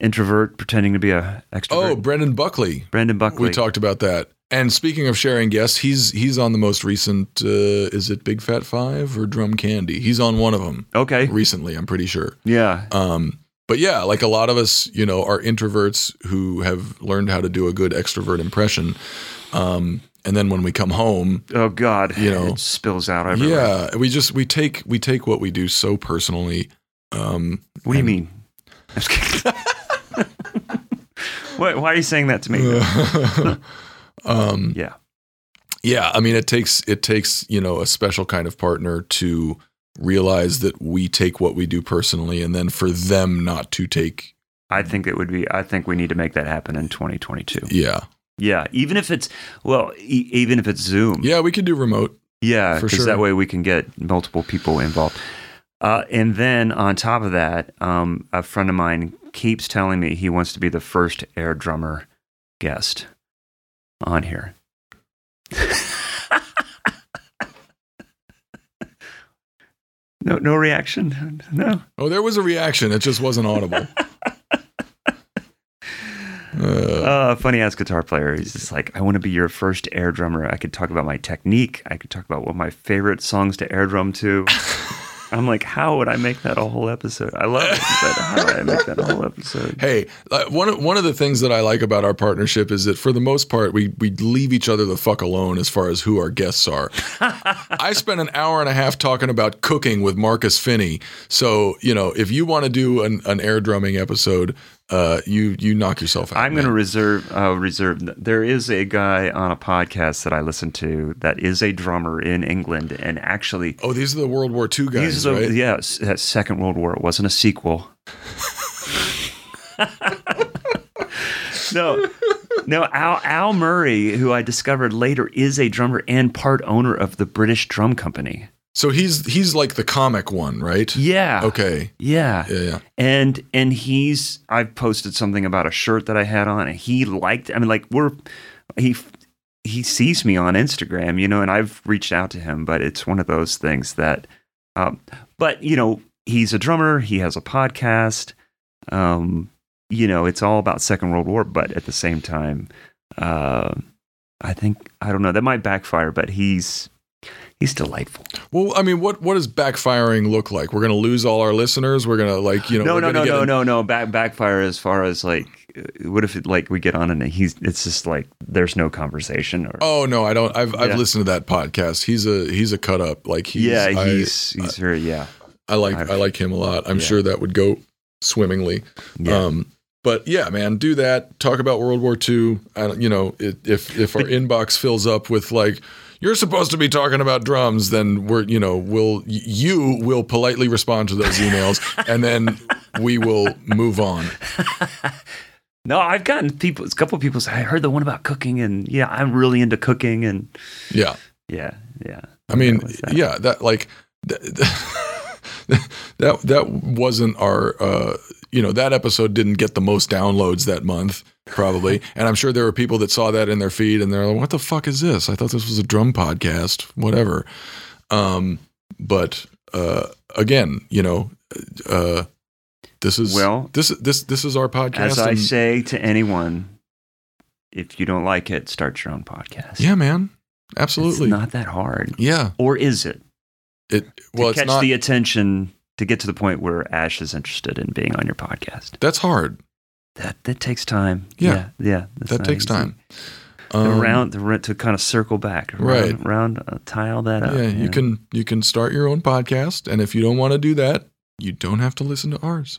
introvert pretending to be a extrovert. Oh, Brendan Buckley. Brandon Buckley. We talked about that. And speaking of sharing guests, he's he's on the most recent. Uh, is it Big Fat Five or Drum Candy? He's on one of them Okay. recently. I'm pretty sure. Yeah. Um, but yeah, like a lot of us, you know, are introverts who have learned how to do a good extrovert impression. Um, and then when we come home, Oh God. You know. it spills out everywhere. yeah, we just we take we take what we do so personally. Um, What do you mean? I'm just kidding. why, why are you saying that to me? um, yeah. yeah, I mean, it takes it takes you know a special kind of partner to realize that we take what we do personally, and then for them not to take. I think it would be. I think we need to make that happen in 2022. Yeah, Yeah, even if it's well, e- even if it's Zoom. Yeah, we could do remote. Yeah, because sure. that way we can get multiple people involved. Uh, and then on top of that, um, a friend of mine keeps telling me he wants to be the first air drummer guest on here. no, no reaction. No. Oh, there was a reaction. It just wasn't audible. Uh, Uh, funny ass guitar player. He's just like, I want to be your first air drummer. I could talk about my technique. I could talk about what my favorite songs to air drum to. I'm like, how would I make that a whole episode? I love it, but how would I make that a whole episode? hey, uh, one of, one of the things that I like about our partnership is that for the most part, we we leave each other the fuck alone as far as who our guests are. I spent an hour and a half talking about cooking with Marcus Finnie. So you know, if you want to do an, an air drumming episode, uh, you you knock yourself out. I'm going to reserve. Uh, reserve. There is a guy on a podcast that I listen to that is a drummer in England, and actually, Oh, these are the World War II guys, he's the right? yeah, that Second World War. It wasn't a sequel. no, no. Al Al Murray, who I discovered later, is a drummer and part owner of the British Drum Company. So he's he's like the comic one, right? Yeah. Okay. Yeah. Yeah, yeah. and and he's I've posted something about a shirt that I had on, and he liked. I mean, like we're he he sees me on Instagram, you know, and I've reached out to him, but it's one of those things that, um, but you know, he's a drummer, he has a podcast, um, you know, it's all about Second World War, but at the same time, uh, I think I don't know that might backfire, but he's he's delightful. Well, I mean, what what does backfiring look like? We're gonna lose all our listeners. We're gonna like you know. no, we're no, no, get no, an- no, no. Back backfire as far as like, uh, what if it, like we get on and he's it's just like there's no conversation or Oh no, I don't. I've I've Yeah. listened to that podcast. He's a he's a cut up. Like he's, yeah, I- he's he's very yeah I, like I've- I like him a lot. I'm Yeah. sure that would go swimmingly. yeah. Um, but yeah, man, do that. Talk about World War II. I don't, you know, it, if if our inbox fills up with like you're supposed to be talking about drums, then we're you know we'll you will politely respond to those emails, and then we will move on. no, I've gotten people. A couple of people say I heard the one about cooking, and yeah, I'm really into cooking, and Yeah. yeah, yeah. I mean, That yeah, that like th- th- that that wasn't our uh you know, that episode didn't get the most downloads that month probably. and I'm sure there were people that saw that in their feed and they're like, "What the fuck is this? I thought this was a drum podcast, whatever." Um but uh again, you know, uh this is Well- this is this this is our podcast As I and- say to anyone, if you don't like it, start your own podcast. Yeah, man. Absolutely. it's not that hard, yeah. or is it? It well, to it's catch not the attention to get to the point where Ash is interested in being on your podcast. that's hard. That that takes time. Yeah. yeah, yeah, that takes easy. time. Um, round to, to kind of circle back, Right. Round, uh, tie all that up. yeah, you can you can start your own podcast, and if you don't want to do that, you don't have to listen to ours.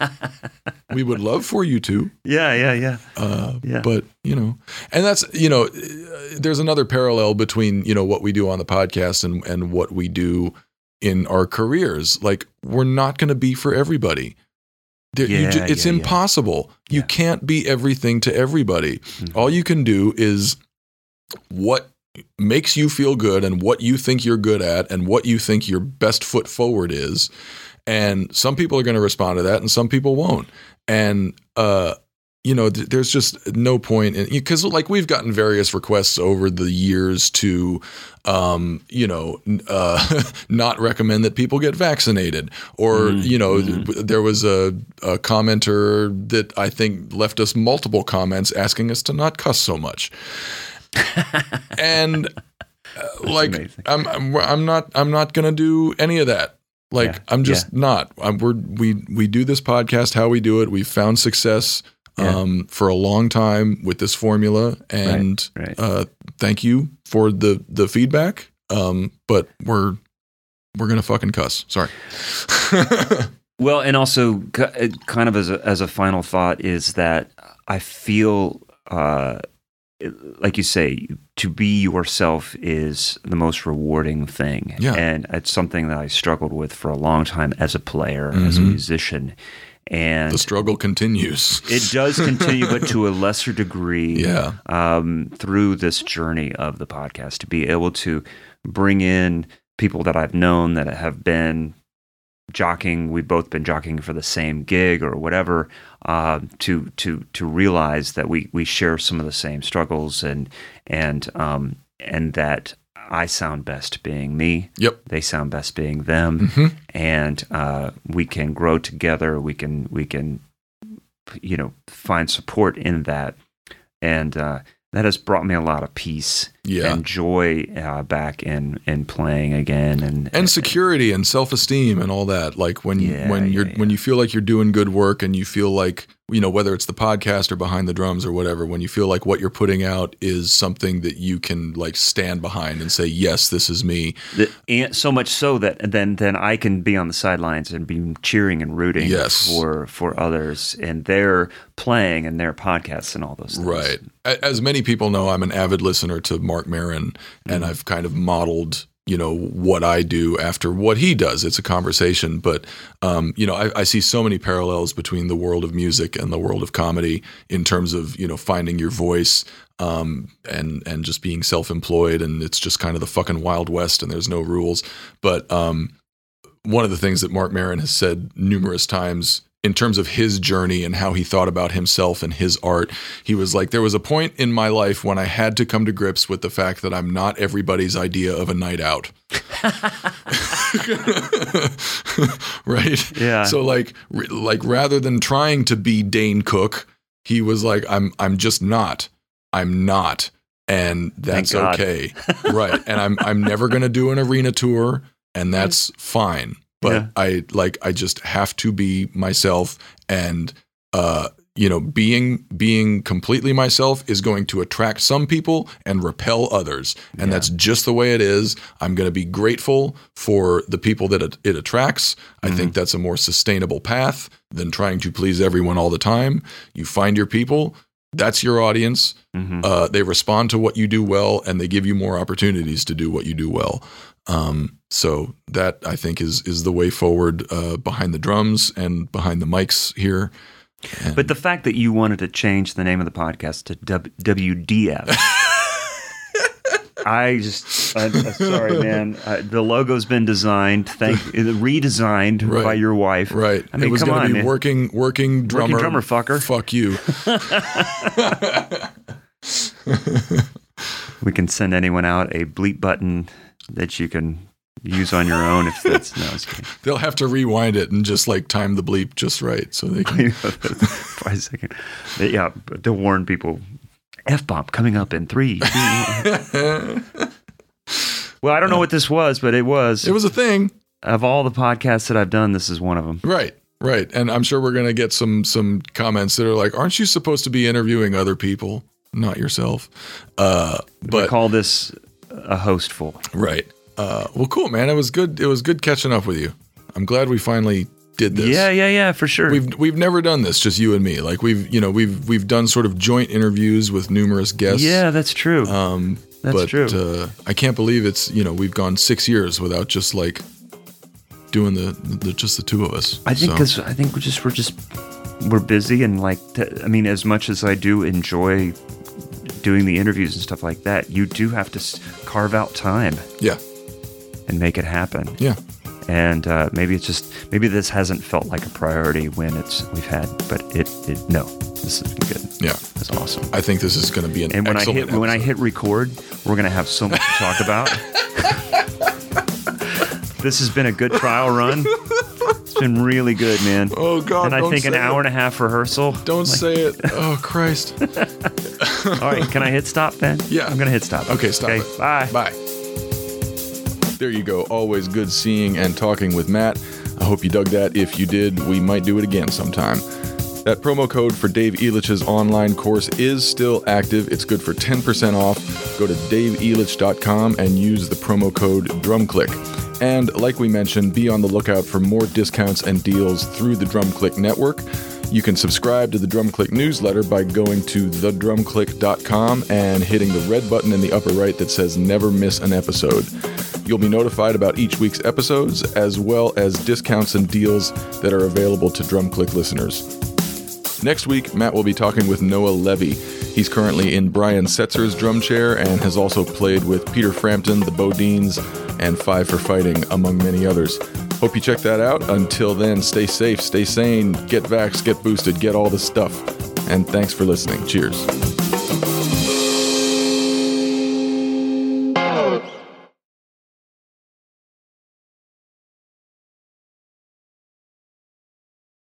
we would love for you to, yeah, yeah, yeah. uh, Yeah. but you know, and that's you know, uh, there's another parallel between you know what we do on the podcast and and what we do in our careers. Like we're not going to be for everybody. There, you Yeah, ju- it's yeah, yeah. impossible. You Yeah. can't be everything to everybody. Mhm. All you can do is what makes you feel good and what you think you're good at and what you think your best foot forward is. And some people are going to respond to that and some people won't. And, uh, you know, th- there's just no point in because, like, we've gotten various requests over the years to, um, you know, uh, not recommend that people get vaccinated, or Mm, you know, mhm. th- there was a, a commenter that I think left us multiple comments asking us to not cuss so much and uh, like amazing. I'm, I'm I'm not I'm not gonna do any of that. Like Yeah, I'm just not. I'm, we're we we do this podcast how we do it. We've found success Yeah. um, for a long time with this formula, and right. Uh, thank you for the the feedback. Um, but we're we're gonna fucking cuss. Sorry. Well, and also, kind of as a, as a final thought, is that I feel, uh, like you say, to be yourself is the most rewarding thing. Yeah. And it's something that I struggled with for a long time as a player, as a Mhm. musician. And the struggle continues. it does continue, but to a lesser degree. Yeah. Um, through this journey of the podcast, to be able to bring in people that I've known that have been jockeying. We've both been jockeying for the same gig or whatever. Uh, to to to realize that we we share some of the same struggles and and um, and that I sound best being me. Yep. They sound best being them, Mhm. and uh, we can grow together. We can we can you know find support in that, and uh, that has brought me a lot of peace Yeah. and joy uh, back in in playing again and and security and self-esteem and all that like when Yeah, when you're yeah. when you feel like you're doing good work and you feel like you know whether it's the podcast or behind the drums or whatever when you feel like what you're putting out is something that you can like stand behind and say yes this is me and so much so that then then I can be on the sidelines and be cheering and rooting Yes. for for others and their playing and their podcasts and all those things. right as many people know i'm an avid listener to Marc Maron, and mm-hmm. i've kind of modeled you know what i do after what he does. It's a conversation but um, you know I, I see so many parallels between the world of music and the world of comedy in terms of you know finding your voice um, and and just being self-employed and it's just kind of the fucking wild west and there's no rules. But um, one of the things that Marc Maron has said numerous times in terms of his journey and how he thought about himself and his art, he was like, There was a point in my life when I had to come to grips with the fact that I'm not everybody's idea of a night out. right? Yeah. So like r- like rather than trying to be Dane Cook, he was like, I'm I'm just not. I'm not. And that's okay. right. And I'm I'm never gonna do an arena tour, and that's fine. But Yeah. I like I just have to be myself and uh you know being being completely myself is going to attract some people and repel others. And that's just the way it is. I'm going to be grateful for the people that it, it attracts. I think that's a more sustainable path than trying to please everyone all the time. You find your people. That's your audience. Mhm. uh, they respond to what you do well and they give you more opportunities to do what you do well um, so that i think is is the way forward uh, behind the drums and behind the mics here And- But the fact that you wanted to change the name of the podcast to w- WDF. I just, I, I'm sorry, man. Uh, the logo's been designed, thank, redesigned Right. by your wife. right I mean, it was come going on, to be man. working working drummer drummer, fucker. fuck you We can send anyone out a bleep button that you can use on your own if that's no. They'll have to rewind it and just like time the bleep just right so they can a second. Yeah, but to warn people, f bomb coming up in three. well, I don't know what this was, but it was. it was a thing of all the podcasts that I've done, this is one of them. Right, right. And I'm sure we're going to get some some comments that are like, "Aren't you supposed to be interviewing other people, not yourself?" Uh, We but call this a host for. right. Uh, well, cool, man. It was good. It was good catching up with you. I'm glad we finally did this. Yeah, yeah, yeah, for sure. We've we've never done this, just you and me. Like we've you know we've we've done sort of joint interviews with numerous guests. yeah, that's true. Um, That's but, true. Uh, I can't believe it's you know we've gone six years without just like doing the, the just the two of us. I think So- because I think we're just we're just we're busy and like t- I mean, as much as I do enjoy doing the interviews and stuff like that, you do have to carve out time yeah, and make it happen. yeah. and uh, maybe it's just maybe this hasn't felt like a priority when it's we've had, but it, it no, this has been good. Yeah. That's awesome. I think this is going to be an And when I hit when I hit record, we're gonna have so much to talk about. this has been a good trial run. It's been really good, man. Oh God! and I think an hour it. and a half rehearsal. Don't say it. Oh Christ! All right, can I hit stop then? Yeah. I'm gonna hit stop. Okay, stop it. Bye. Bye. There you go. Always good seeing and talking with Matt. I hope you dug that. If you did, we might do it again sometime. That promo code for Dave Elitch's online course is still active. It's good for 10% off. Go to daveelitch.com and use the promo code DrumClick. And like we mentioned, be on the lookout for more discounts and deals through the DrumClick network. You can subscribe to the DrumClick newsletter by going to thedrumclick.com and hitting the red button in the upper right that says never miss an episode. You'll be notified about each week's episodes, as well as discounts and deals that are available to DrumClick listeners. Next week, Matt will be talking with Noah Levy. He's currently in Brian Setzer's drum chair and has also played with Peter Frampton, the BoDeans, and Five for Fighting, among many others. Hope you check that out. Until then, stay safe, stay sane, get vaxxed, get boosted, get all the stuff. And thanks for listening. Cheers.